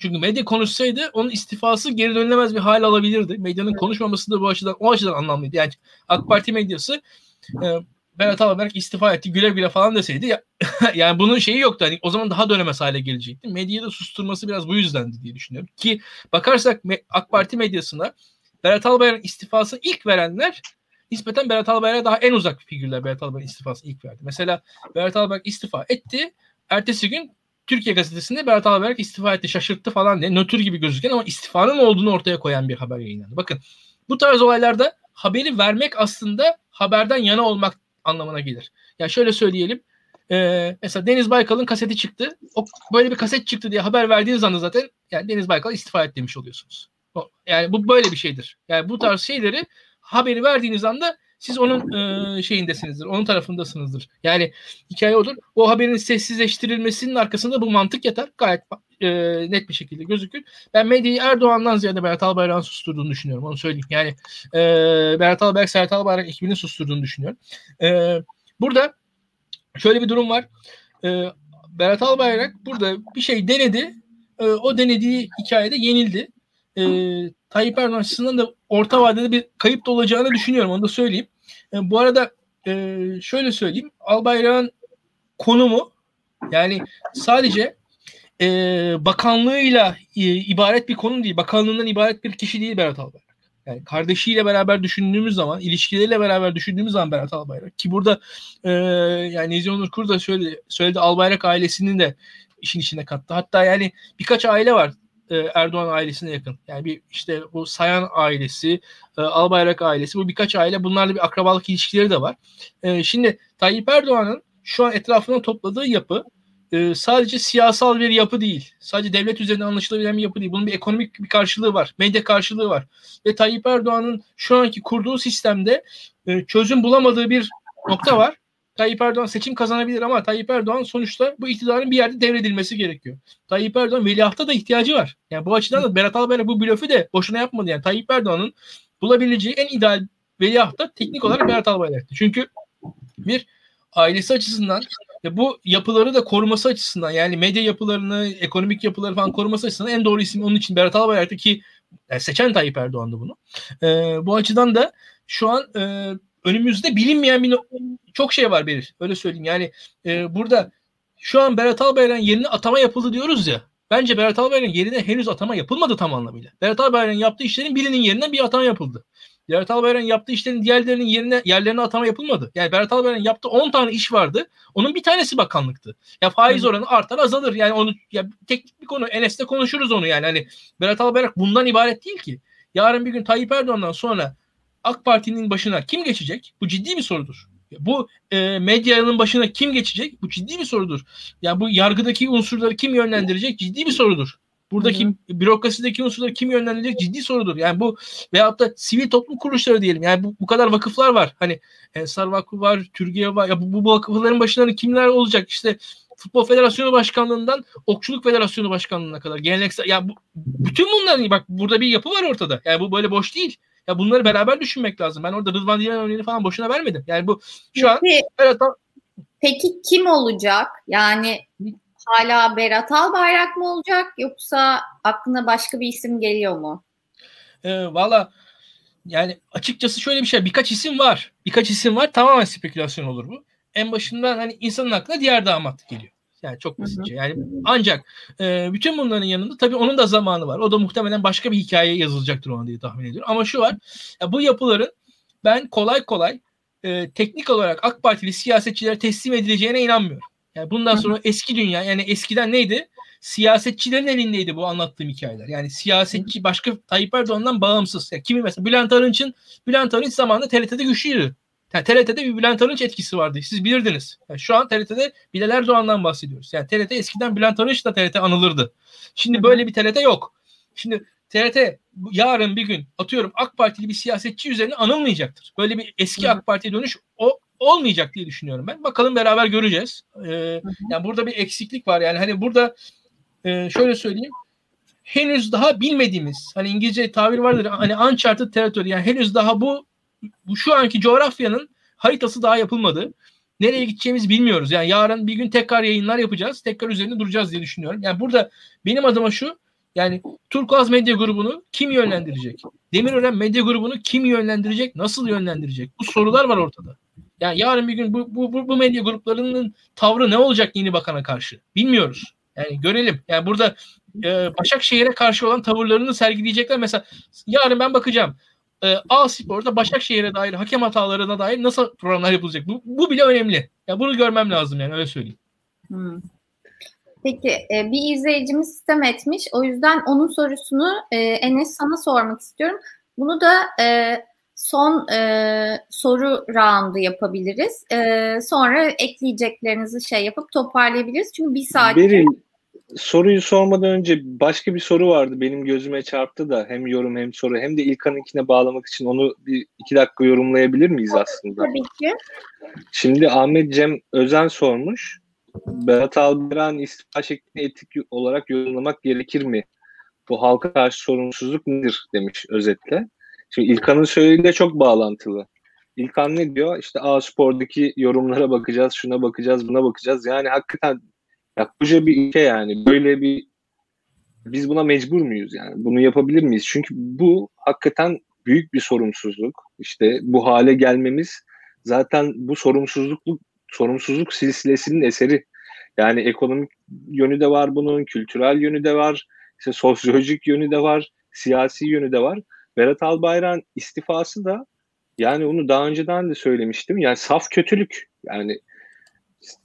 C: Çünkü medya konuşsaydı onun istifası geri dönülemez bir hal alabilirdi. Medyanın konuşmaması da bu açıdan o açıdan anlamlıydı. Yani AK Parti medyası e, Berat Albayrak istifa etti güle güle falan deseydi ya, [laughs] yani bunun şeyi yoktu. Hani o zaman daha dönemez hale gelecekti. Medyayı da susturması biraz bu yüzdendi diye düşünüyorum. Ki bakarsak AK Parti medyasına Berat Albayrak istifası ilk verenler nispeten Berat Albayrak'a daha en uzak figürler Berat Albayrak istifası ilk verdi. Mesela Berat Albayrak istifa etti. Ertesi gün Türkiye gazetesinde Berat Albayrak istifa etti şaşırttı falan diye nötr gibi gözüken ama istifanın olduğunu ortaya koyan bir haber yayınlandı. Bakın bu tarz olaylarda haberi vermek aslında haberden yana olmak anlamına gelir. Yani şöyle söyleyelim. Ee, mesela Deniz Baykal'ın kaseti çıktı. O böyle bir kaset çıktı diye haber verdiğiniz anda zaten yani Deniz Baykal istifa et demiş oluyorsunuz. Yani bu böyle bir şeydir. Yani bu tarz şeyleri haberi verdiğiniz anda siz onun e, şeyindesinizdir. Onun tarafındasınızdır. Yani hikaye odur. O haberin sessizleştirilmesinin arkasında bu mantık yatar. Gayet e, net bir şekilde gözükür. Ben medyayı Erdoğan'dan ziyade Berat Albayrak'ın susturduğunu düşünüyorum. Onu söyleyeyim. Yani e, Berat Albayrak, Serhat Albayrak ekibinin susturduğunu düşünüyorum. E, burada şöyle bir durum var. E, Berat Albayrak burada bir şey denedi. E, o denediği hikayede yenildi. E, Tayyip Erdoğan açısından da orta vadede bir kayıp da olacağını düşünüyorum. Onu da söyleyeyim. E, bu arada e, şöyle söyleyeyim. Albayrak'ın konumu yani sadece e, bakanlığıyla e, ibaret bir konum değil. Bakanlığından ibaret bir kişi değil Berat Albayrak. Yani kardeşiyle beraber düşündüğümüz zaman, ilişkileriyle beraber düşündüğümüz zaman Berat Albayrak ki burada e, yani Nezih Onur Kur da söyledi, söyledi Albayrak ailesinin de işin içine kattı. Hatta yani birkaç aile var e, Erdoğan ailesine yakın. Yani bir işte bu Sayan ailesi, e, Albayrak ailesi bu birkaç aile bunlarla bir akrabalık ilişkileri de var. E, şimdi Tayyip Erdoğan'ın şu an etrafına topladığı yapı sadece siyasal bir yapı değil. Sadece devlet üzerinden anlaşılabilen bir yapı değil. Bunun bir ekonomik bir karşılığı var. Medya karşılığı var. Ve Tayyip Erdoğan'ın şu anki kurduğu sistemde çözüm bulamadığı bir nokta var. Tayyip Erdoğan seçim kazanabilir ama Tayyip Erdoğan sonuçta bu iktidarın bir yerde devredilmesi gerekiyor. Tayyip Erdoğan veliahta da ihtiyacı var. Yani bu açıdan da Berat Albayrak bu blöfü de boşuna yapmadı. Yani Tayyip Erdoğan'ın bulabileceği en ideal veliahta teknik olarak Berat Albayrak'tı. Çünkü bir ailesi açısından ve bu yapıları da koruması açısından yani medya yapılarını, ekonomik yapıları falan koruması açısından en doğru isim onun için Berat Albayrak'tı ki yani seçen Tayyip Erdoğan'dı bunu. Ee, bu açıdan da şu an e, önümüzde bilinmeyen bir çok şey var Beril. Öyle söyleyeyim. Yani e, burada şu an Berat Albayrak'ın yerine atama yapıldı diyoruz ya. Bence Berat Albayrak'ın yerine henüz atama yapılmadı tam anlamıyla. Berat Albayrak'ın yaptığı işlerin birinin yerine bir atama yapıldı. Berat Albayrak'ın yaptığı işlerin diğerlerinin yerine yerlerine atama yapılmadı. Yani Berat Albayrak'ın yaptığı 10 tane iş vardı. Onun bir tanesi bakanlıktı. Ya faiz oranı artar azalır. Yani onu ya teknik bir konu. Enes'te konuşuruz onu yani. Hani Berat Albayrak bundan ibaret değil ki. Yarın bir gün Tayyip Erdoğan'dan sonra AK Parti'nin başına kim geçecek? Bu ciddi bir sorudur. Bu e, medyanın başına kim geçecek? Bu ciddi bir sorudur. Ya yani bu yargıdaki unsurları kim yönlendirecek? Ciddi bir sorudur. Buradaki hı hı. bürokrasideki unsurları kim yönlendirecek? Ciddi sorudur. Yani bu veyahut da sivil toplum kuruluşları diyelim. Yani bu, bu kadar vakıflar var. Hani Ensar Vakfı var, Türkiye var. Ya bu, bu vakıfların başlarında kimler olacak? İşte Futbol Federasyonu Başkanlığından Okçuluk Federasyonu Başkanlığına kadar geleneksel ya bu, bütün bunlar bak burada bir yapı var ortada. Yani bu böyle boş değil. Ya bunları beraber düşünmek lazım. Ben orada Rıdvan Dilmen örneğini falan boşuna vermedim. Yani bu şu an
A: evet, Peki kim olacak? Yani hala Berat Albayrak mı olacak yoksa aklına başka bir isim geliyor mu?
C: E, Valla yani açıkçası şöyle bir şey. Birkaç isim var. Birkaç isim var. Tamamen spekülasyon olur bu. En başından hani insanın aklına diğer damat geliyor. Yani çok basitçe. Yani ancak e, bütün bunların yanında tabii onun da zamanı var. O da muhtemelen başka bir hikaye yazılacaktır ona diye tahmin ediyorum. Ama şu var. Ya bu yapıların ben kolay kolay e, teknik olarak AK Partili siyasetçilere teslim edileceğine inanmıyorum. Yani bundan sonra eski dünya yani eskiden neydi? Siyasetçilerin elindeydi bu anlattığım hikayeler. Yani siyasetçi başka Tayyip Erdoğan'dan bağımsız. Yani kimi mesela Bülent Arınç'ın Bülent Arınç zamanında TRT'de güçlüydü. Yani TRT'de bir Bülent Arınç etkisi vardı. Siz bilirdiniz. Yani şu an TRT'de Bilal Erdoğan'dan bahsediyoruz. Yani TRT eskiden Bülent Arınç da TRT anılırdı. Şimdi böyle bir TRT yok. Şimdi TRT yarın bir gün atıyorum AK Partili bir siyasetçi üzerine anılmayacaktır. Böyle bir eski AK Parti'ye dönüş o olmayacak diye düşünüyorum ben. Bakalım beraber göreceğiz. Ee, yani burada bir eksiklik var. Yani hani burada e, şöyle söyleyeyim. Henüz daha bilmediğimiz hani İngilizce tabir vardır hani uncharted territory yani henüz daha bu bu şu anki coğrafyanın haritası daha yapılmadı. Nereye gideceğimizi bilmiyoruz. Yani yarın bir gün tekrar yayınlar yapacağız. Tekrar üzerinde duracağız diye düşünüyorum. Yani burada benim adıma şu yani Turkuaz Medya Grubu'nu kim yönlendirecek? Demirören Medya Grubu'nu kim yönlendirecek? Nasıl yönlendirecek? Bu sorular var ortada. Yani yarın bir gün bu, bu, bu, bu medya gruplarının tavrı ne olacak yeni bakana karşı? Bilmiyoruz. Yani görelim. Yani burada e, Başakşehir'e karşı olan tavırlarını sergileyecekler. Mesela yarın ben bakacağım. E, A Spor'da Başakşehir'e dair hakem hatalarına dair nasıl programlar yapılacak? Bu, bu bile önemli. Ya yani bunu görmem lazım yani öyle söyleyeyim.
A: Hmm. Peki e, bir izleyicimiz sistem etmiş. O yüzden onun sorusunu e, Enes sana sormak istiyorum. Bunu da e, son e, soru roundu yapabiliriz. E, sonra ekleyeceklerinizi şey yapıp toparlayabiliriz. Çünkü bir saat...
D: Beril, soruyu sormadan önce başka bir soru vardı. Benim gözüme çarptı da hem yorum hem soru hem de İlkan'ınkine bağlamak için onu bir iki dakika yorumlayabilir miyiz aslında?
A: Tabii ki.
D: Şimdi Ahmet Cem Özen sormuş. Berat Albayrak'ın istifa şeklini etik olarak yorumlamak gerekir mi? Bu halka karşı sorumsuzluk nedir demiş özetle. Şimdi İlkan'ın söylediğiyle çok bağlantılı. İlkan ne diyor? İşte A Spor'daki yorumlara bakacağız, şuna bakacağız, buna bakacağız. Yani hakikaten ya koca bir ülke yani. Böyle bir biz buna mecbur muyuz yani? Bunu yapabilir miyiz? Çünkü bu hakikaten büyük bir sorumsuzluk. İşte bu hale gelmemiz zaten bu sorumsuzluk sorumsuzluk silsilesinin eseri. Yani ekonomik yönü de var bunun, kültürel yönü de var, işte sosyolojik yönü de var, siyasi yönü de var. Berat Albayrak'ın istifası da yani onu daha önceden de söylemiştim. Yani saf kötülük. Yani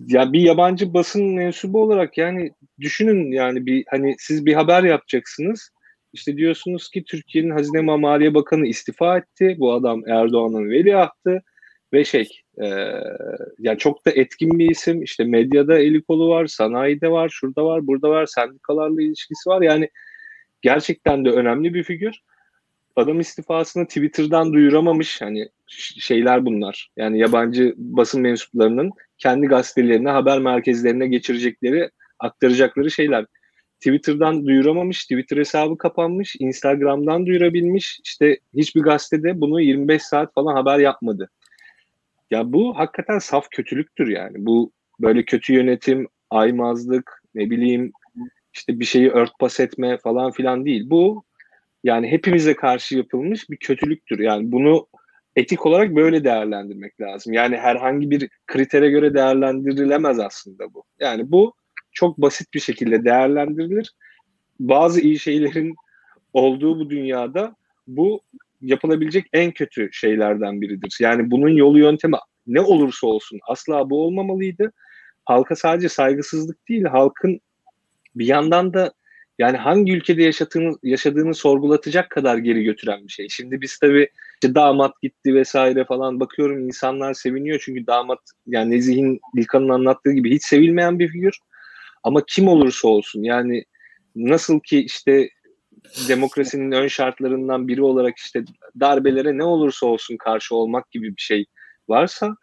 D: ya bir yabancı basın mensubu olarak yani düşünün yani bir hani siz bir haber yapacaksınız. İşte diyorsunuz ki Türkiye'nin Hazine Maliye Bakanı istifa etti. Bu adam Erdoğan'ın veliahtı ve şey e, yani çok da etkin bir isim. İşte medyada eli kolu var, sanayide var, şurada var, burada var, sendikalarla ilişkisi var. Yani gerçekten de önemli bir figür adam istifasını Twitter'dan duyuramamış hani şeyler bunlar. Yani yabancı basın mensuplarının kendi gazetelerine, haber merkezlerine geçirecekleri, aktaracakları şeyler. Twitter'dan duyuramamış, Twitter hesabı kapanmış, Instagram'dan duyurabilmiş. İşte hiçbir gazetede bunu 25 saat falan haber yapmadı. Ya bu hakikaten saf kötülüktür yani. Bu böyle kötü yönetim, aymazlık, ne bileyim işte bir şeyi örtbas etme falan filan değil. Bu yani hepimize karşı yapılmış bir kötülüktür. Yani bunu etik olarak böyle değerlendirmek lazım. Yani herhangi bir kritere göre değerlendirilemez aslında bu. Yani bu çok basit bir şekilde değerlendirilir. Bazı iyi şeylerin olduğu bu dünyada bu yapılabilecek en kötü şeylerden biridir. Yani bunun yolu yöntemi ne olursa olsun asla bu olmamalıydı. Halka sadece saygısızlık değil, halkın bir yandan da yani hangi ülkede yaşadığını, yaşadığını sorgulatacak kadar geri götüren bir şey. Şimdi biz tabii işte damat gitti vesaire falan bakıyorum insanlar seviniyor çünkü damat yani Nezih'in İlkan'ın anlattığı gibi hiç sevilmeyen bir figür. Ama kim olursa olsun yani nasıl ki işte demokrasinin ön şartlarından biri olarak işte darbelere ne olursa olsun karşı olmak gibi bir şey varsa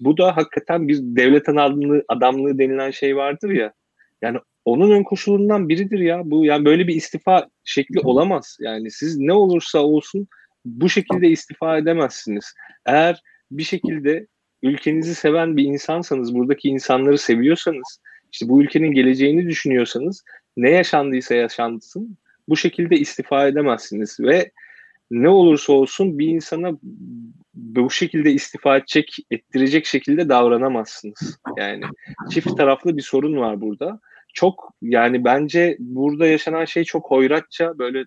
D: bu da hakikaten bir devlet adamlığı, adamlığı denilen şey vardır ya. Yani onun ön koşulundan biridir ya. Bu yani böyle bir istifa şekli olamaz. Yani siz ne olursa olsun bu şekilde istifa edemezsiniz. Eğer bir şekilde ülkenizi seven bir insansanız, buradaki insanları seviyorsanız, işte bu ülkenin geleceğini düşünüyorsanız ne yaşandıysa yaşansın bu şekilde istifa edemezsiniz ve ne olursa olsun bir insana bu şekilde istifa edecek, ettirecek şekilde davranamazsınız. Yani çift taraflı bir sorun var burada. Çok yani bence burada yaşanan şey çok hoyratça böyle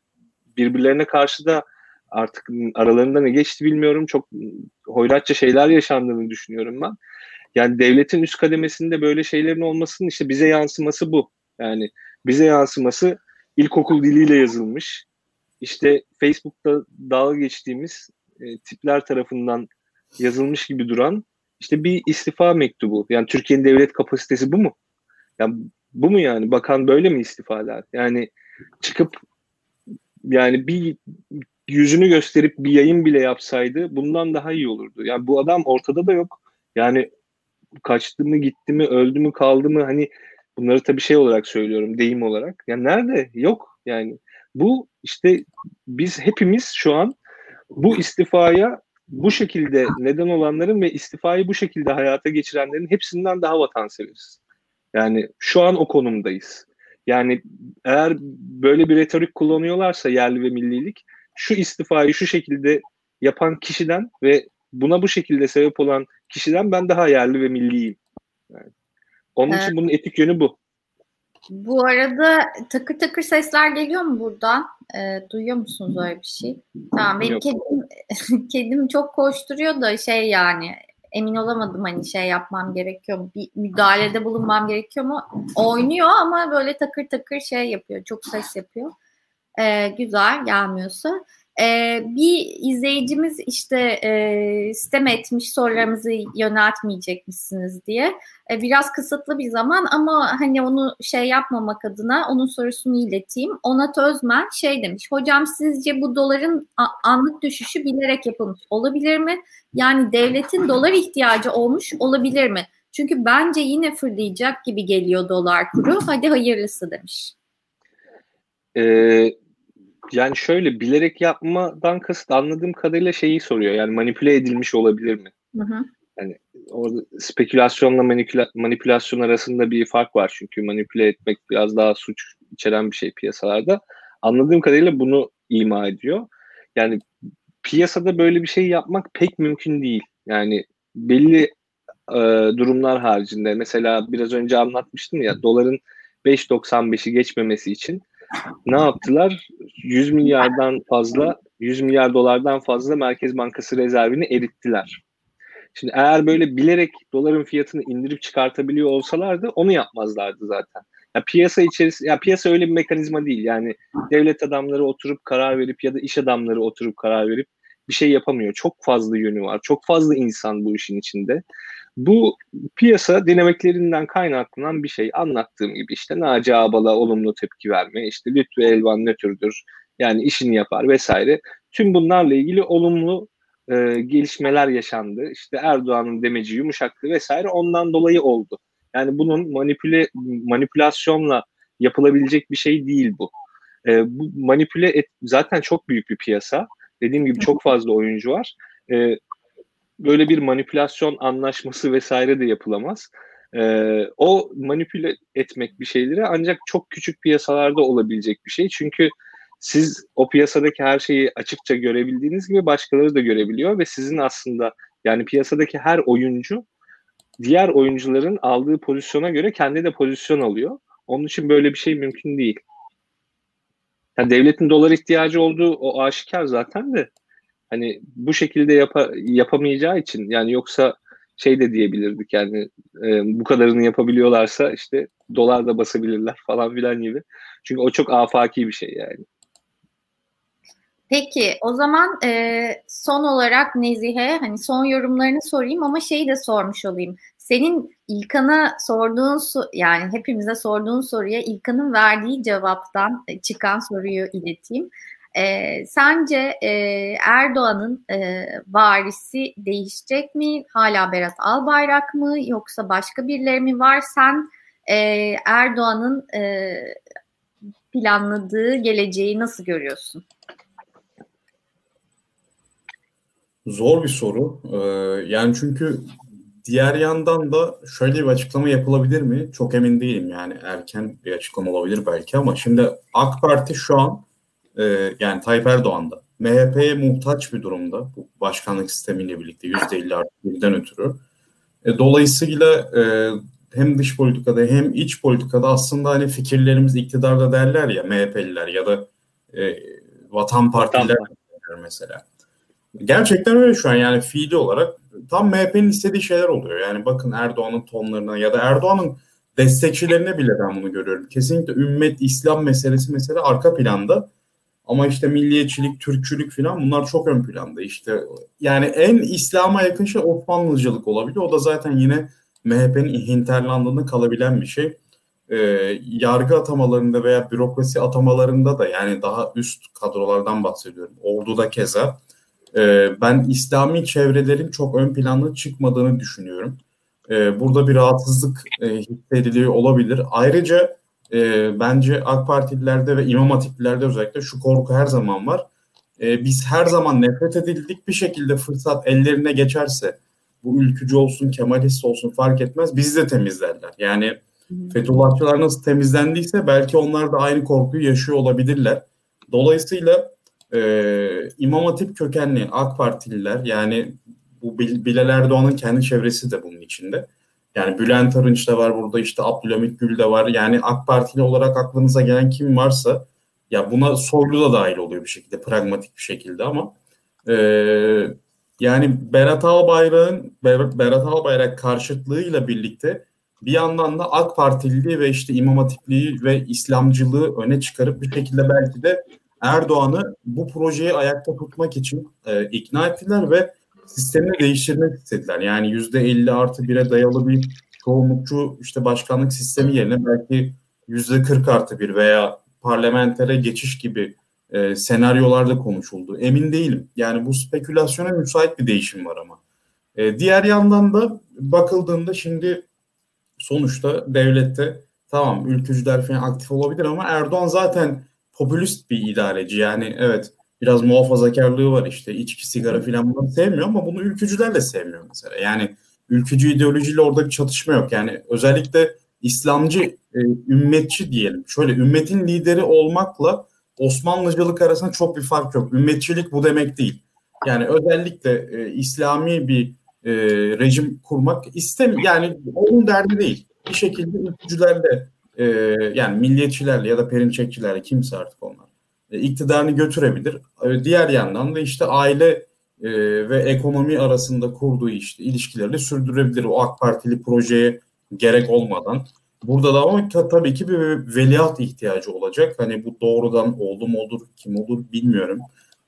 D: birbirlerine karşı da artık aralarında ne geçti bilmiyorum. Çok hoyratça şeyler yaşandığını düşünüyorum ben. Yani devletin üst kademesinde böyle şeylerin olmasının işte bize yansıması bu. Yani bize yansıması ilkokul diliyle yazılmış. İşte Facebook'ta dalga geçtiğimiz e, tipler tarafından yazılmış gibi duran işte bir istifa mektubu. Yani Türkiye'nin devlet kapasitesi bu mu? Yani bu mu yani? Bakan böyle mi istifa eder? Yani çıkıp yani bir yüzünü gösterip bir yayın bile yapsaydı bundan daha iyi olurdu. Yani bu adam ortada da yok. Yani kaçtı mı, gitti mi, öldü mü, kaldı mı? Hani bunları tabii şey olarak söylüyorum, deyim olarak. Yani nerede? Yok. Yani bu işte biz hepimiz şu an bu istifaya bu şekilde neden olanların ve istifayı bu şekilde hayata geçirenlerin hepsinden daha vatanseveriz. Yani şu an o konumdayız. Yani eğer böyle bir retorik kullanıyorlarsa yerli ve millilik şu istifayı şu şekilde yapan kişiden ve buna bu şekilde sebep olan kişiden ben daha yerli ve milliyim. Yani onun evet. için bunun etik yönü bu.
A: Bu arada takır takır sesler geliyor mu buradan? E, duyuyor musunuz öyle bir şey? Tamam benim kedim, [laughs] kedim çok koşturuyor da şey yani emin olamadım hani şey yapmam gerekiyor mu? Bir müdahalede bulunmam gerekiyor mu? Oynuyor ama böyle takır takır şey yapıyor. Çok ses yapıyor. E, güzel gelmiyorsa. Ee, bir izleyicimiz işte e, sistem etmiş sorularımızı yöneltmeyecekmişsiniz diye. Ee, biraz kısıtlı bir zaman ama hani onu şey yapmamak adına onun sorusunu ileteyim. Onat Özmen şey demiş. Hocam sizce bu doların anlık düşüşü bilerek yapılmış olabilir mi? Yani devletin dolar ihtiyacı olmuş olabilir mi? Çünkü bence yine fırlayacak gibi geliyor dolar kuru. Hadi hayırlısı demiş.
D: Ee, yani şöyle bilerek yapmadan kasıt anladığım kadarıyla şeyi soruyor. Yani manipüle edilmiş olabilir mi? Hı hı. Yani orada spekülasyonla manipüla, manipülasyon arasında bir fark var çünkü manipüle etmek biraz daha suç içeren bir şey piyasalarda. Anladığım kadarıyla bunu ima ediyor. Yani piyasada böyle bir şey yapmak pek mümkün değil. Yani belli e, durumlar haricinde mesela biraz önce anlatmıştım ya doların 5.95'i geçmemesi için ne yaptılar? 100 milyardan fazla 100 milyar dolardan fazla Merkez Bankası rezervini erittiler. Şimdi eğer böyle bilerek doların fiyatını indirip çıkartabiliyor olsalardı onu yapmazlardı zaten. Ya piyasa içerisinde ya piyasa öyle bir mekanizma değil. Yani devlet adamları oturup karar verip ya da iş adamları oturup karar verip bir şey yapamıyor. Çok fazla yönü var. Çok fazla insan bu işin içinde. Bu piyasa dinamiklerinden kaynaklanan bir şey. Anlattığım gibi işte Naci Ağbal'a olumlu tepki verme, işte Lütfü Elvan nötrdür, yani işini yapar vesaire. Tüm bunlarla ilgili olumlu e, gelişmeler yaşandı. İşte Erdoğan'ın demeci yumuşaktı vesaire ondan dolayı oldu. Yani bunun manipüle manipülasyonla yapılabilecek bir şey değil bu. E, bu manipüle et, zaten çok büyük bir piyasa. Dediğim gibi çok fazla oyuncu var. E, böyle bir manipülasyon anlaşması vesaire de yapılamaz. Ee, o manipüle etmek bir şeyleri ancak çok küçük piyasalarda olabilecek bir şey. Çünkü siz o piyasadaki her şeyi açıkça görebildiğiniz gibi başkaları da görebiliyor ve sizin aslında yani piyasadaki her oyuncu diğer oyuncuların aldığı pozisyona göre kendi de pozisyon alıyor. Onun için böyle bir şey mümkün değil. Yani devletin dolar ihtiyacı olduğu o aşikar zaten de hani bu şekilde yapa, yapamayacağı için yani yoksa şey de diyebilirdik yani e, bu kadarını yapabiliyorlarsa işte dolar da basabilirler falan filan gibi. Çünkü o çok afaki bir şey yani.
A: Peki o zaman e, son olarak Nezihe hani son yorumlarını sorayım ama şeyi de sormuş olayım. Senin İlkan'a sorduğun yani hepimize sorduğun soruya İlkan'ın verdiği cevaptan çıkan soruyu ileteyim. E, sence e, Erdoğan'ın e, varisi değişecek mi? Hala Berat Albayrak mı? Yoksa başka birileri mi var? Sen e, Erdoğan'ın e, planladığı geleceği nasıl görüyorsun?
B: Zor bir soru. Ee, yani çünkü diğer yandan da şöyle bir açıklama yapılabilir mi? Çok emin değilim yani erken bir açıklama olabilir belki ama şimdi AK Parti şu an e, yani Tayyip Erdoğan da MHP'ye muhtaç bir durumda bu başkanlık sistemiyle birlikte %50 artı birden ötürü. E, dolayısıyla e, hem dış politikada hem iç politikada aslında hani fikirlerimiz iktidarda derler ya MHP'liler ya da e, vatan partiler mesela. Gerçekten öyle şu an yani fiili olarak tam MHP'nin istediği şeyler oluyor. Yani bakın Erdoğan'ın tonlarına ya da Erdoğan'ın destekçilerine bile ben bunu görüyorum. Kesinlikle ümmet, İslam meselesi mesela arka planda. Ama işte milliyetçilik, Türkçülük falan bunlar çok ön planda. İşte yani en İslam'a yakın şey Osmanlıcılık olabilir. O da zaten yine MHP'nin hinterlandında kalabilen bir şey. Ee, yargı atamalarında veya bürokrasi atamalarında da yani daha üst kadrolardan bahsediyorum. Ordu'da keza. Ee, ben İslami çevrelerin çok ön planda çıkmadığını düşünüyorum. Ee, burada bir rahatsızlık e, hissediliyor olabilir. Ayrıca e, bence AK Partililerde ve İmam Hatiplilerde özellikle şu korku her zaman var. E, biz her zaman nefret edildik bir şekilde fırsat ellerine geçerse bu ülkücü olsun, Kemalist olsun fark etmez bizi de temizlerler. Yani Fethullahçılar nasıl temizlendiyse belki onlar da aynı korkuyu yaşıyor olabilirler. Dolayısıyla e, İmam Hatip kökenli AK Partililer yani bu Bilal Erdoğan'ın kendi çevresi de bunun içinde. Yani Bülent Arınç da var burada işte Abdülhamit Gül de var. Yani AK Partili olarak aklınıza gelen kim varsa ya buna Soylu da dahil oluyor bir şekilde pragmatik bir şekilde ama e, yani Berat Albayrak'ın Berat Albayrak karşıtlığıyla birlikte bir yandan da AK Partililiği ve işte İmam Hatipliği ve İslamcılığı öne çıkarıp bir şekilde belki de Erdoğan'ı bu projeyi ayakta tutmak için e, ikna ettiler ve sistemi değiştirmek istediler. Yani yüzde 50 artı 1'e dayalı bir çoğunlukçu işte başkanlık sistemi yerine belki yüzde 40 artı 1 veya parlamentere geçiş gibi e, senaryolarda konuşuldu. Emin değilim. Yani bu spekülasyona müsait bir değişim var ama. E, diğer yandan da bakıldığında şimdi sonuçta devlette tamam ülkücüler falan aktif olabilir ama Erdoğan zaten popülist bir idareci. Yani evet biraz muhafazakarlığı var işte içki sigara filan bunları sevmiyor ama bunu ülkücüler de sevmiyor mesela. Yani ülkücü ideolojiyle orada bir çatışma yok. Yani özellikle İslamcı, e, ümmetçi diyelim. Şöyle ümmetin lideri olmakla Osmanlıcılık arasında çok bir fark yok. Ümmetçilik bu demek değil. Yani özellikle e, İslami bir e, rejim kurmak istem yani onun derdi değil. Bir şekilde ülkücülerle e, yani milliyetçilerle ya da perinçekçilerle kimse artık onlar iktidarını götürebilir. E, diğer yandan da işte aile e, ve ekonomi arasında kurduğu işte ilişkilerini sürdürebilir o AK Partili projeye gerek olmadan. Burada da ama tabii ki bir veliaht ihtiyacı olacak. Hani bu doğrudan oldu mu olur, kim olur bilmiyorum.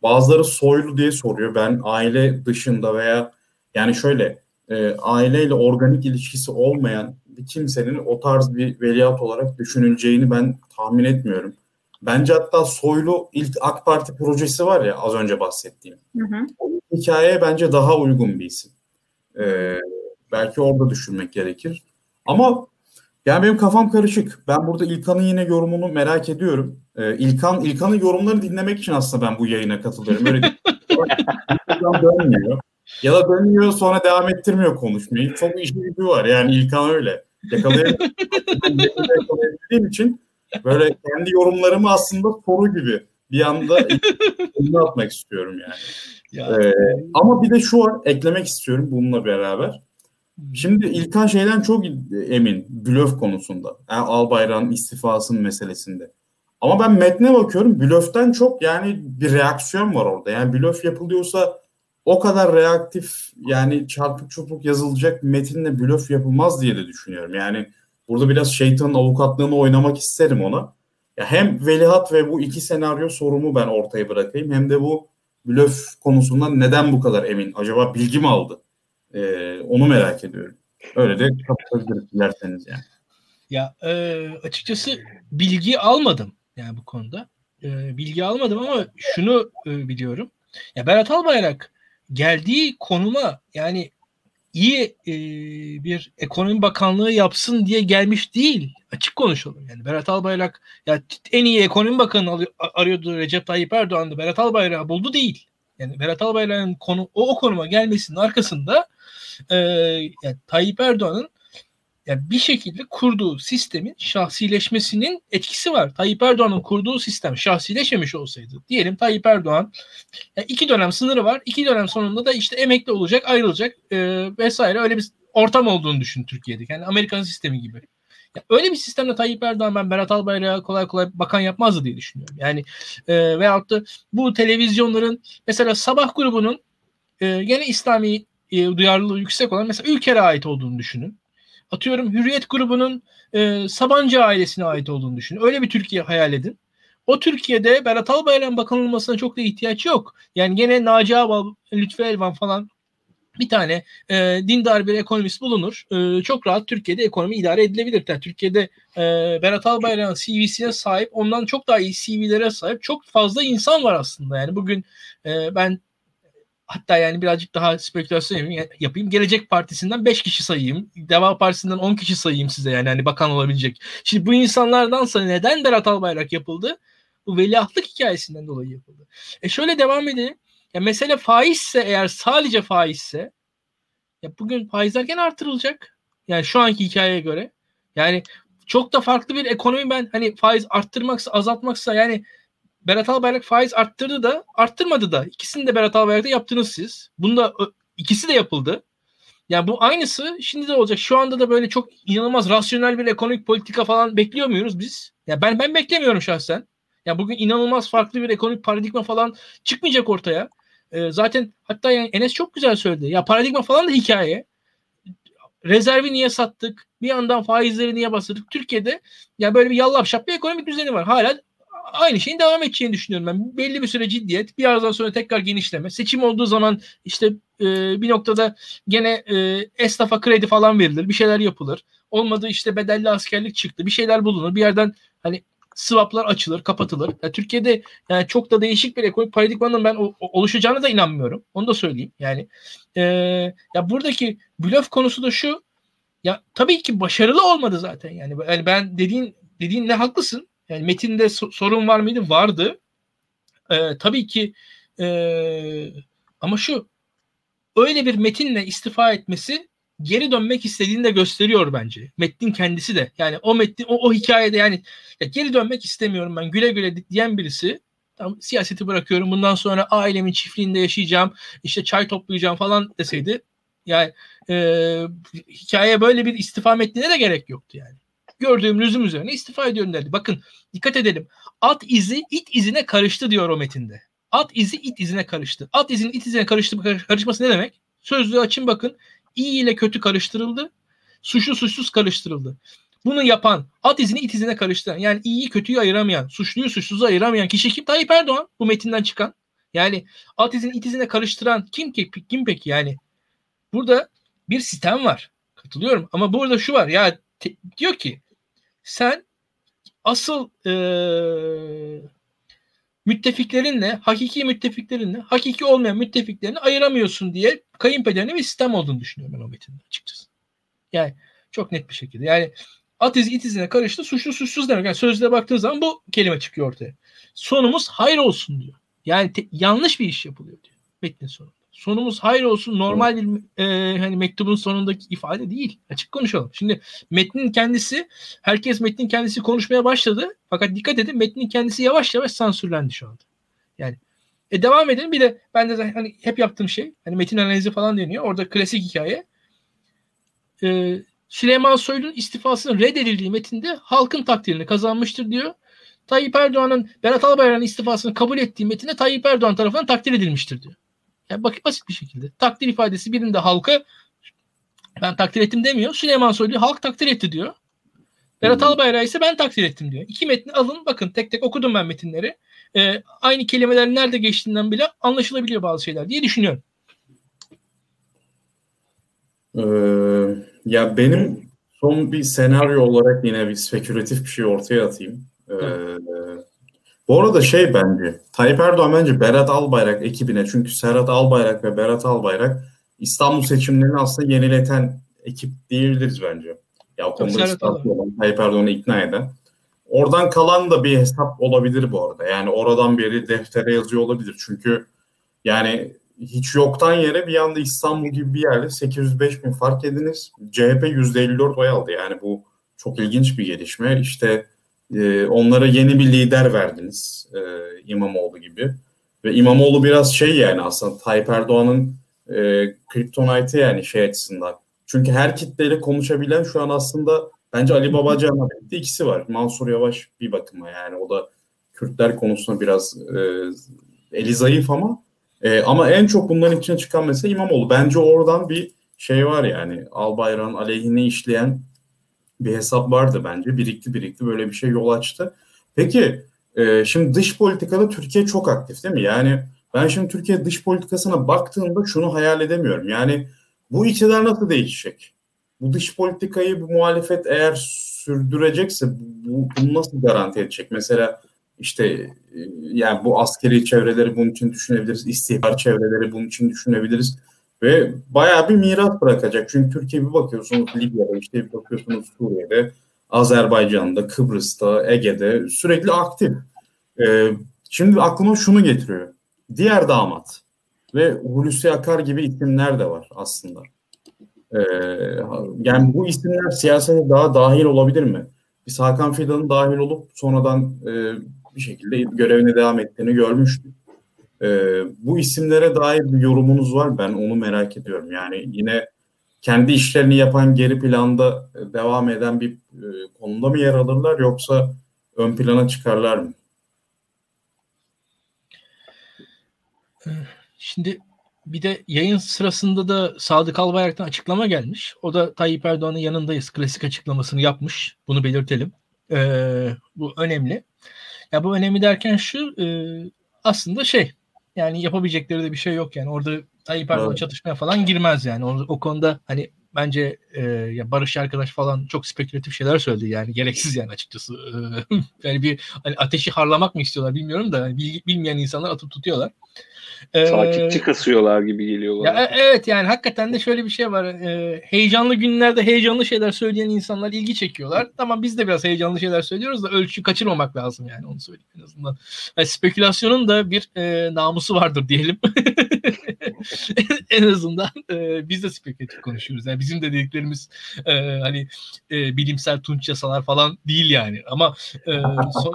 B: Bazıları soylu diye soruyor. Ben aile dışında veya yani şöyle e, aileyle organik ilişkisi olmayan bir kimsenin o tarz bir veliaht olarak düşünüleceğini ben tahmin etmiyorum. Bence hatta Soylu ilk AK Parti projesi var ya az önce bahsettiğim. Hı hı. O hikayeye bence daha uygun bir isim. Ee, belki orada düşünmek gerekir. Ama yani benim kafam karışık. Ben burada İlkan'ın yine yorumunu merak ediyorum. Ee, İlkan İlkan'ın yorumlarını dinlemek için aslında ben bu yayına katılıyorum. Öyle İlkan [laughs] dönmüyor. Ya da dönmüyor sonra devam ettirmiyor konuşmayı. Çok işi gücü var. Yani İlkan öyle. [laughs] Yakalayabildiğim için böyle kendi yorumlarımı aslında soru gibi bir anda atmak istiyorum yani. Ya. Ee, ama bir de şu var eklemek istiyorum bununla beraber. Şimdi İlkan şeyden çok emin blöf konusunda. Yani Albayrak'ın istifasının meselesinde. Ama ben metne bakıyorum blöften çok yani bir reaksiyon var orada. Yani blöf yapılıyorsa o kadar reaktif yani çarpık çupuk yazılacak metinle blöf yapılmaz diye de düşünüyorum. Yani burada biraz şeytanın avukatlığını oynamak isterim ona. Ya hem velihat ve bu iki senaryo sorumu ben ortaya bırakayım hem de bu blöf konusundan neden bu kadar emin? Acaba bilgi mi aldı? Ee, onu merak ediyorum. Öyle de kapatabiliriz dilerseniz yani.
C: Ya e, açıkçası bilgi almadım yani bu konuda. E, bilgi almadım ama şunu e, biliyorum. Ya Berat Albayrak geldiği konuma yani iyi e, bir ekonomi bakanlığı yapsın diye gelmiş değil. Açık konuşalım. Yani Berat Albayrak ya en iyi ekonomi bakanı arıyordu Recep Tayyip Erdoğan'dı. Berat Albayrak'ı buldu değil. Yani Berat Albayrak'ın konu o, o konuma gelmesinin arkasında e, yani Tayyip Erdoğan'ın yani bir şekilde kurduğu sistemin şahsileşmesinin etkisi var. Tayyip Erdoğan'ın kurduğu sistem şahsileşmemiş olsaydı diyelim Tayyip Erdoğan yani iki dönem sınırı var. iki dönem sonunda da işte emekli olacak, ayrılacak e, vesaire öyle bir ortam olduğunu düşün Türkiye'de. Yani Amerikan sistemi gibi. Ya öyle bir sistemde Tayyip Erdoğan ben Berat Albayrak'a kolay kolay bakan yapmazdı diye düşünüyorum. Yani e, veyahut da bu televizyonların mesela sabah grubunun e, gene İslami e, duyarlılığı yüksek olan mesela ülkere ait olduğunu düşünün. Atıyorum Hürriyet grubunun e, Sabancı ailesine ait olduğunu düşünün. Öyle bir Türkiye hayal edin. O Türkiye'de Berat Albayrak'ın bakanılmasına çok da ihtiyaç yok. Yani gene Naci Ağbal, Lütfü Elvan falan bir tane e, dindar bir ekonomist bulunur. E, çok rahat Türkiye'de ekonomi idare edilebilir. Yani Türkiye'de e, Berat Albayrak'ın CV'sine sahip, ondan çok daha iyi CV'lere sahip çok fazla insan var aslında. Yani bugün e, ben hatta yani birazcık daha spekülasyon yapayım. Gelecek Partisi'nden 5 kişi sayayım. Deva Partisi'nden 10 kişi sayayım size yani hani bakan olabilecek. Şimdi bu insanlardansa neden Berat Albayrak yapıldı? Bu veliahtlık hikayesinden dolayı yapıldı. E şöyle devam edelim. Ya mesele faizse eğer sadece faizse ya bugün faizler gene artırılacak. Yani şu anki hikayeye göre. Yani çok da farklı bir ekonomi ben hani faiz arttırmaksa azaltmaksa yani Berat Albayrak faiz arttırdı da arttırmadı da. İkisini de Berat Albayrak'ta yaptınız siz. Bunda ikisi de yapıldı. Yani bu aynısı şimdi de olacak. Şu anda da böyle çok inanılmaz rasyonel bir ekonomik politika falan bekliyor muyuz biz? Ya ben ben beklemiyorum şahsen. Ya bugün inanılmaz farklı bir ekonomik paradigma falan çıkmayacak ortaya. Ee, zaten hatta yani Enes çok güzel söyledi. Ya paradigma falan da hikaye. Rezervi niye sattık? Bir yandan faizleri niye bastırdık? Türkiye'de ya böyle bir yallap şap bir ekonomik düzeni var. Hala aynı şeyin devam edeceğini düşünüyorum ben. Belli bir süre ciddiyet, bir yerden sonra tekrar genişleme. Seçim olduğu zaman işte e, bir noktada gene e, esnafa kredi falan verilir, bir şeyler yapılır. Olmadı işte bedelli askerlik çıktı, bir şeyler bulunur. Bir yerden hani swaplar açılır, kapatılır. Yani Türkiye'de yani çok da değişik bir ekonomik paradigmanın ben oluşacağına da inanmıyorum. Onu da söyleyeyim. Yani e, ya buradaki blöf konusu da şu. Ya tabii ki başarılı olmadı zaten. Yani, yani ben dediğin dediğin ne haklısın. Yani metinde so- sorun var mıydı? Vardı. Ee, tabii ki e, ama şu öyle bir metinle istifa etmesi geri dönmek istediğini de gösteriyor bence. Metnin kendisi de. Yani o metnin o, o hikayede yani ya geri dönmek istemiyorum ben güle güle diyen birisi tam siyaseti bırakıyorum bundan sonra ailemin çiftliğinde yaşayacağım işte çay toplayacağım falan deseydi yani e, hikaye böyle bir istifa metnine de gerek yoktu yani gördüğüm lüzum üzerine istifa ediyorum dedi. Bakın dikkat edelim. At izi it izine karıştı diyor o metinde. At izi it izine karıştı. At izinin it izine karıştı karışması ne demek? Sözlüğü açın bakın. İyi ile kötü karıştırıldı. Suçlu suçsuz karıştırıldı. Bunu yapan, at izini it izine karıştıran, yani iyiyi kötüyü ayıramayan, suçluyu suçsuzu ayıramayan kişi kim? Tayyip Erdoğan bu metinden çıkan. Yani at izini it izine karıştıran kim ki? Kim peki yani? Burada bir sistem var. Katılıyorum ama burada şu var ya te, diyor ki sen asıl e, müttefiklerinle, hakiki müttefiklerinle, hakiki olmayan müttefiklerini ayıramıyorsun diye kayınpederine bir sistem olduğunu düşünüyorum ben o metinde açıkçası. Yani çok net bir şekilde. Yani at izi it izine karıştı suçlu suçsuz demek. Yani sözlüğe baktığın zaman bu kelime çıkıyor ortaya. Sonumuz hayır olsun diyor. Yani te- yanlış bir iş yapılıyor diyor metnin sonunda sonumuz hayır olsun normal bir e, hani mektubun sonundaki ifade değil. Açık konuşalım. Şimdi metnin kendisi herkes metnin kendisi konuşmaya başladı. Fakat dikkat edin metnin kendisi yavaş yavaş sansürlendi şu anda. Yani e devam edelim. Bir de ben de hani hep yaptığım şey hani metin analizi falan deniyor. Orada klasik hikaye. E, Süleyman Soylu'nun istifasının reddedildiği metinde halkın takdirini kazanmıştır diyor. Tayyip Erdoğan'ın Berat Albayrak'ın istifasını kabul ettiği metinde Tayyip Erdoğan tarafından takdir edilmiştir diyor. Yani bak basit bir şekilde. Takdir ifadesi birinde halka ben takdir ettim demiyor. Süleyman Soylu halk takdir etti diyor. Berat. Albayrak ise ben takdir ettim diyor. İki metni alın bakın tek tek okudum ben metinleri. Ee, aynı kelimeler nerede geçtiğinden bile anlaşılabiliyor bazı şeyler diye düşünüyorum.
B: Ee, ya benim son bir senaryo olarak yine bir spekülatif bir şey ortaya atayım. Ee, bu arada şey bence Tayyip Erdoğan bence Berat Albayrak ekibine çünkü Serhat Albayrak ve Berat Albayrak İstanbul seçimlerini aslında yenileten ekip diyebiliriz bence. Ya o konuda olan Tayyip Erdoğan'ı ikna eden. Oradan kalan da bir hesap olabilir bu arada. Yani oradan biri deftere yazıyor olabilir. Çünkü yani hiç yoktan yere bir anda İstanbul gibi bir yerde 805 bin fark ediniz. CHP %54 oy aldı. Yani bu çok ilginç bir gelişme. İşte e, onlara yeni bir lider verdiniz e, İmamoğlu gibi. Ve İmamoğlu biraz şey yani aslında Tayyip Erdoğan'ın e, kriptonite yani şey açısından. Çünkü her kitleyle konuşabilen şu an aslında bence Ali Babacan'la birlikte ikisi var. Mansur Yavaş bir bakıma yani o da Kürtler konusunda biraz e, eli zayıf ama e, ama en çok bunların içine çıkan mesela İmamoğlu. Bence oradan bir şey var yani Albayrak'ın aleyhine işleyen bir hesap vardı bence. Birikti birikti böyle bir şey yol açtı. Peki e, şimdi dış politikada Türkiye çok aktif değil mi? Yani ben şimdi Türkiye dış politikasına baktığımda şunu hayal edemiyorum. Yani bu iktidar nasıl değişecek? Bu dış politikayı bu muhalefet eğer sürdürecekse bu, bunu nasıl garanti edecek? Mesela işte e, yani bu askeri çevreleri bunun için düşünebiliriz. istihbar çevreleri bunun için düşünebiliriz. Ve bayağı bir miras bırakacak. Çünkü Türkiye bir bakıyorsunuz Libya'da, işte bir bakıyorsunuz Suriye'de, Azerbaycan'da, Kıbrıs'ta, Ege'de sürekli aktif. Ee, şimdi aklıma şunu getiriyor. Diğer damat ve Hulusi Akar gibi isimler de var aslında. Ee, yani bu isimler siyasete daha dahil olabilir mi? Biz Hakan Fidan'ın dahil olup sonradan e, bir şekilde görevine devam ettiğini görmüştük. E, bu isimlere dair bir yorumunuz var. Ben onu merak ediyorum. Yani yine kendi işlerini yapan geri planda devam eden bir e, konuda mı yer alırlar yoksa ön plana çıkarlar mı?
C: Şimdi bir de yayın sırasında da Sadık Albayrak'tan açıklama gelmiş. O da Tayyip Erdoğan'ın yanındayız. Klasik açıklamasını yapmış. Bunu belirtelim. Ee, bu önemli. Ya bu önemli derken şu e, aslında şey yani yapabilecekleri de bir şey yok yani. Orada Tayyip Erdoğan evet. çatışmaya falan girmez yani. O, o konuda hani bence e, ya Barış arkadaş falan çok spekülatif şeyler söyledi yani gereksiz yani açıkçası. [laughs] yani bir hani ateşi harlamak mı istiyorlar bilmiyorum da yani bilmeyen insanlar atıp tutuyorlar.
D: Ee, Takipçi kasıyorlar gibi geliyor
C: bana. Ya, e, evet yani hakikaten de şöyle bir şey var. Ee, heyecanlı günlerde heyecanlı şeyler söyleyen insanlar ilgi çekiyorlar. Tamam biz de biraz heyecanlı şeyler söylüyoruz da ölçü kaçırmamak lazım yani onu söyleyeyim en azından. Yani spekülasyonun da bir e, namusu vardır diyelim. [laughs] en azından e, biz de spekülatif konuşuyoruz. Yani bizim de dediklerimiz e, hani e, bilimsel tunç yasalar falan değil yani. Ama e, son,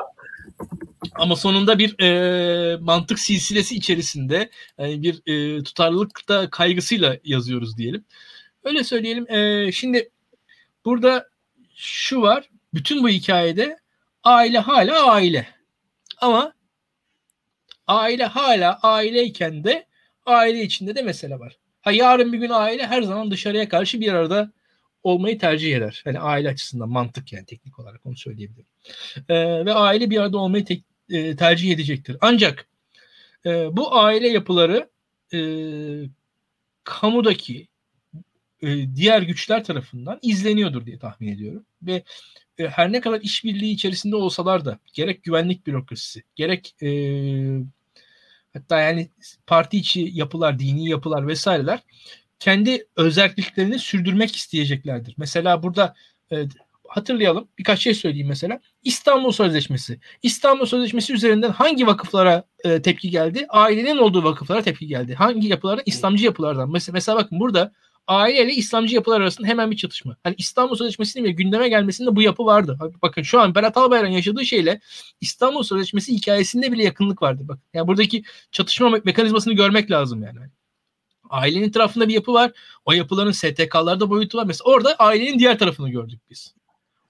C: ama sonunda bir e, mantık silsilesi içerisinde yani bir e, tutarlılıkta kaygısıyla yazıyoruz diyelim. Öyle söyleyelim. E, şimdi burada şu var. Bütün bu hikayede aile hala aile. Ama aile hala aileyken de aile içinde de mesele var. Ha yarın bir gün aile her zaman dışarıya karşı bir arada olmayı tercih eder. Hani aile açısından mantık yani teknik olarak onu söyleyebilirim. Ee, ve aile bir arada olmayı tek, e, tercih edecektir. Ancak e, bu aile yapıları e, kamudaki e, diğer güçler tarafından izleniyordur diye tahmin ediyorum. Ve e, her ne kadar işbirliği içerisinde olsalar da gerek güvenlik bürokrasisi, gerek e, hatta yani parti içi yapılar, dini yapılar vesaireler kendi özelliklerini sürdürmek isteyeceklerdir. Mesela burada e, hatırlayalım. Birkaç şey söyleyeyim mesela. İstanbul Sözleşmesi. İstanbul Sözleşmesi üzerinden hangi vakıflara e, tepki geldi? Ailenin olduğu vakıflara tepki geldi. Hangi yapılardan? İslamcı yapılardan. Mesela, mesela bakın burada aile ile İslamcı yapılar arasında hemen bir çatışma. Hani İstanbul Sözleşmesi'nin ve gündeme gelmesinde bu yapı vardı. Bakın şu an Berat Albayrak'ın yaşadığı şeyle İstanbul Sözleşmesi hikayesinde bile yakınlık vardı. Bak. Yani buradaki çatışma mekanizmasını görmek lazım yani. Ailenin tarafında bir yapı var. O yapıların STK'larda boyutu var. Mesela orada ailenin diğer tarafını gördük biz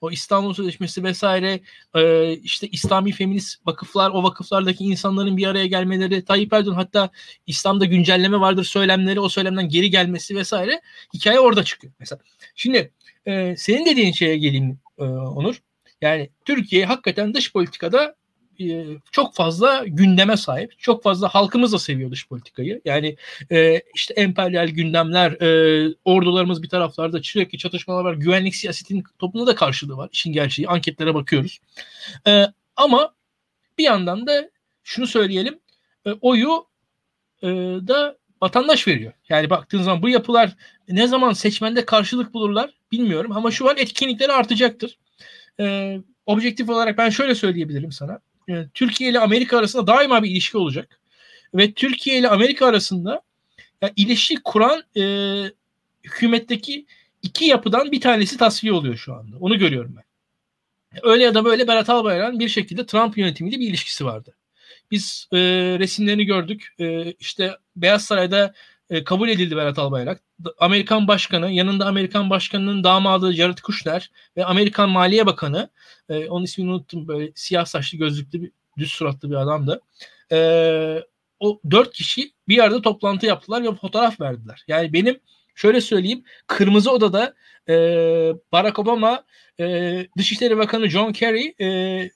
C: o İstanbul Sözleşmesi vesaire e, işte İslami feminist vakıflar o vakıflardaki insanların bir araya gelmeleri Tayyip Erdoğan hatta İslam'da güncelleme vardır söylemleri o söylemden geri gelmesi vesaire hikaye orada çıkıyor mesela. Şimdi e, senin dediğin şeye geleyim e, Onur. Yani Türkiye hakikaten dış politikada e, çok fazla gündeme sahip. Çok fazla halkımız da seviyor dış politikayı. Yani e, işte emperyal gündemler, e, ordularımız bir taraflarda sürekli çatışmalar var. Güvenlik siyasetinin toplumda da karşılığı var. İşin gerçeği. Anketlere bakıyoruz. E, ama bir yandan da şunu söyleyelim. E, oyu e, da vatandaş veriyor. Yani baktığın zaman bu yapılar ne zaman seçmende karşılık bulurlar bilmiyorum ama şu an etkinlikleri artacaktır. E, objektif olarak ben şöyle söyleyebilirim sana. Türkiye ile Amerika arasında daima bir ilişki olacak. Ve Türkiye ile Amerika arasında Yani ilişki kuran e, hükümetteki iki yapıdan bir tanesi tasfiye oluyor şu anda. Onu görüyorum ben. Öyle ya da böyle Berat Albayrak'ın bir şekilde Trump yönetimiyle bir ilişkisi vardı. Biz e, resimlerini gördük. E, işte Beyaz Saray'da e, kabul edildi Berat Albayrak. Amerikan Başkanı, yanında Amerikan Başkanı'nın damadı Jared Kushner ve Amerikan Maliye Bakanı, e, onun ismini unuttum böyle siyah saçlı gözlüklü bir düz suratlı bir adamdı. E, o dört kişi bir yerde toplantı yaptılar ve fotoğraf verdiler. Yani benim şöyle söyleyeyim Kırmızı Oda'da Barack Obama, Dışişleri Bakanı John Kerry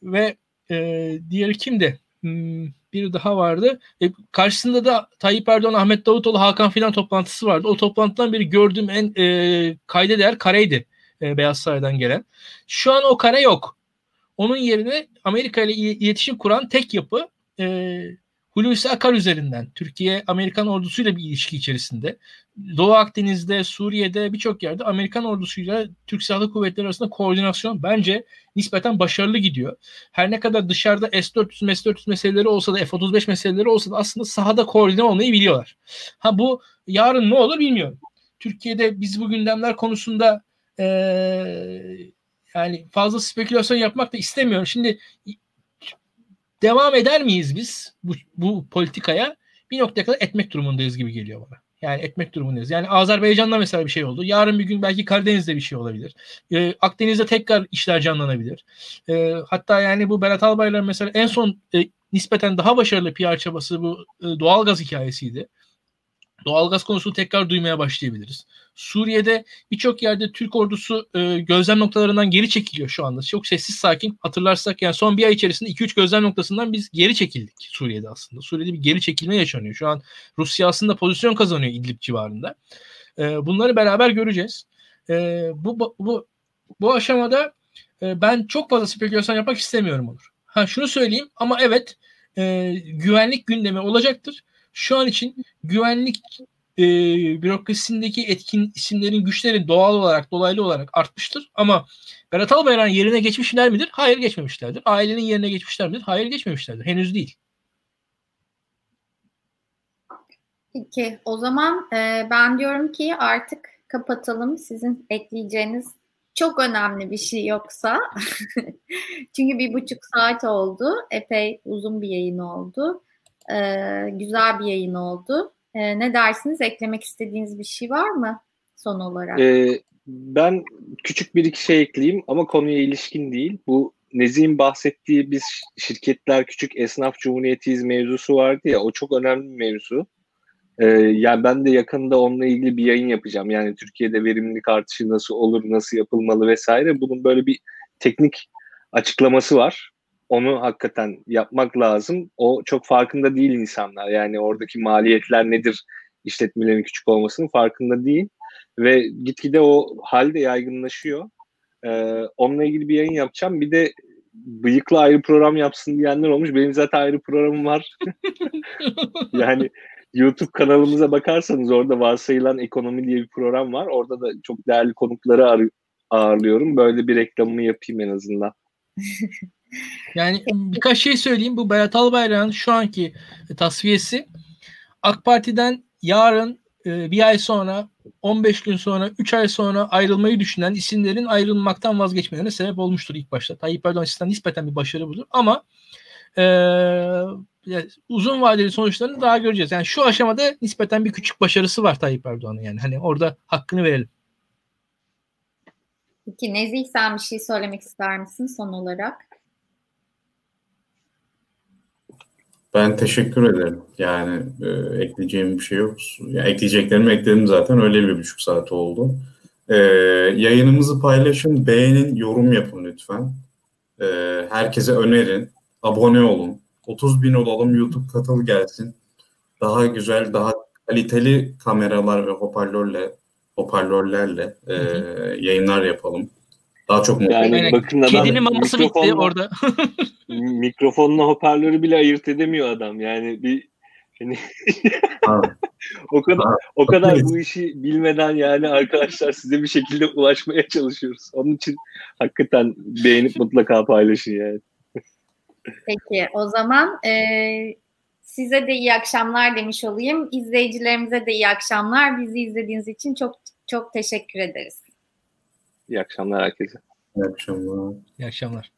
C: ve e, diğeri kimdi? Hmm, bir daha vardı. E, karşısında da Tayyip Erdoğan, Ahmet Davutoğlu, Hakan filan toplantısı vardı. O toplantıdan biri gördüğüm en e, kayda değer kareydi e, Beyaz Saray'dan gelen. Şu an o kare yok. Onun yerine Amerika ile iletişim kuran tek yapı e, Hulusi Akar üzerinden Türkiye Amerikan ordusuyla bir ilişki içerisinde. Doğu Akdeniz'de, Suriye'de birçok yerde Amerikan ordusuyla Türk Silahlı Kuvvetleri arasında koordinasyon bence nispeten başarılı gidiyor. Her ne kadar dışarıda S-400, S-400 meseleleri olsa da F-35 meseleleri olsa da aslında sahada koordine olmayı biliyorlar. Ha bu yarın ne olur bilmiyorum. Türkiye'de biz bu gündemler konusunda ee, yani fazla spekülasyon yapmak da istemiyorum. Şimdi devam eder miyiz biz bu, bu politikaya? Bir noktaya kadar etmek durumundayız gibi geliyor bana. Yani etmek durumundayız. Yani Azerbaycan'da mesela bir şey oldu. Yarın bir gün belki Karadeniz'de bir şey olabilir. Ee, Akdeniz'de tekrar işler canlanabilir. Ee, hatta yani bu Berat Albayrak'ın mesela en son e, nispeten daha başarılı PR çabası bu e, doğalgaz hikayesiydi. Doğalgaz konusunu tekrar duymaya başlayabiliriz. Suriye'de birçok yerde Türk ordusu e, gözlem noktalarından geri çekiliyor şu anda. Çok sessiz sakin. Hatırlarsak yani son bir ay içerisinde 2-3 gözlem noktasından biz geri çekildik Suriye'de aslında. Suriye'de bir geri çekilme yaşanıyor. Şu an Rusya aslında pozisyon kazanıyor İdlib civarında. E, bunları beraber göreceğiz. E, bu, bu, bu aşamada e, ben çok fazla spekülasyon yapmak istemiyorum olur. Ha şunu söyleyeyim ama evet e, güvenlik gündemi olacaktır şu an için güvenlik e, bürokrasisindeki etkin isimlerin güçleri doğal olarak dolaylı olarak artmıştır. Ama Berat Albayrak'ın yerine geçmişler midir? Hayır geçmemişlerdir. Ailenin yerine geçmişler midir? Hayır geçmemişlerdir. Henüz değil.
A: Peki o zaman e, ben diyorum ki artık kapatalım. Sizin ekleyeceğiniz çok önemli bir şey yoksa. [laughs] Çünkü bir buçuk saat oldu. Epey uzun bir yayın oldu. Ee, güzel bir yayın oldu. Ee, ne dersiniz? Eklemek istediğiniz bir şey var mı son olarak?
D: Ee, ben küçük bir iki şey ekleyeyim ama konuya ilişkin değil. Bu Nezih'in bahsettiği biz şirketler küçük esnaf cumhuriyetiyiz mevzusu vardı ya o çok önemli bir mevzu. Ee, yani ben de yakında onunla ilgili bir yayın yapacağım. Yani Türkiye'de verimlilik artışı nasıl olur, nasıl yapılmalı vesaire. Bunun böyle bir teknik açıklaması var onu hakikaten yapmak lazım. O çok farkında değil insanlar. Yani oradaki maliyetler nedir işletmelerin küçük olmasının farkında değil. Ve gitgide o halde yaygınlaşıyor. Ee, onunla ilgili bir yayın yapacağım. Bir de bıyıklı ayrı program yapsın diyenler olmuş. Benim zaten ayrı programım var. [laughs] yani YouTube kanalımıza bakarsanız orada varsayılan ekonomi diye bir program var. Orada da çok değerli konukları ağırlıyorum. Böyle bir reklamını yapayım en azından. [laughs]
C: Yani birkaç şey söyleyeyim. Bu Berat Albayrak'ın şu anki tasfiyesi AK Parti'den yarın e, bir ay sonra 15 gün sonra 3 ay sonra ayrılmayı düşünen isimlerin ayrılmaktan vazgeçmelerine sebep olmuştur ilk başta. Tayyip Erdoğan açısından nispeten bir başarı budur ama e, uzun vadeli sonuçlarını daha göreceğiz. Yani şu aşamada nispeten bir küçük başarısı var Tayyip Erdoğan'ın yani. Hani orada hakkını verelim.
A: Peki Nezih sen bir şey söylemek ister misin son olarak?
B: Ben teşekkür ederim. Yani e, ekleyeceğim bir şey yok. Yani ekleyeceklerimi ekledim zaten. Öyle bir buçuk saat oldu. E, yayınımızı paylaşın, beğenin, yorum yapın lütfen. E, herkese önerin. Abone olun. 30 bin olalım, YouTube katıl gelsin. Daha güzel, daha kaliteli kameralar ve hoparlörle hoparlörlerle e, yayınlar yapalım. Daha çok
C: mutlu. Yani, yani bakın adam kedinin maması bitti orada. [laughs]
D: mikrofonla hoparlörü bile ayırt edemiyor adam. Yani bir hani [laughs] o kadar o kadar bu işi bilmeden yani arkadaşlar size bir şekilde ulaşmaya çalışıyoruz. Onun için hakikaten beğenip mutlaka paylaşın yani.
A: Peki o zaman e, Size de iyi akşamlar demiş olayım. İzleyicilerimize de iyi akşamlar. Bizi izlediğiniz için çok çok teşekkür ederiz.
D: İyi akşamlar herkese.
B: İyi akşamlar.
C: İyi akşamlar.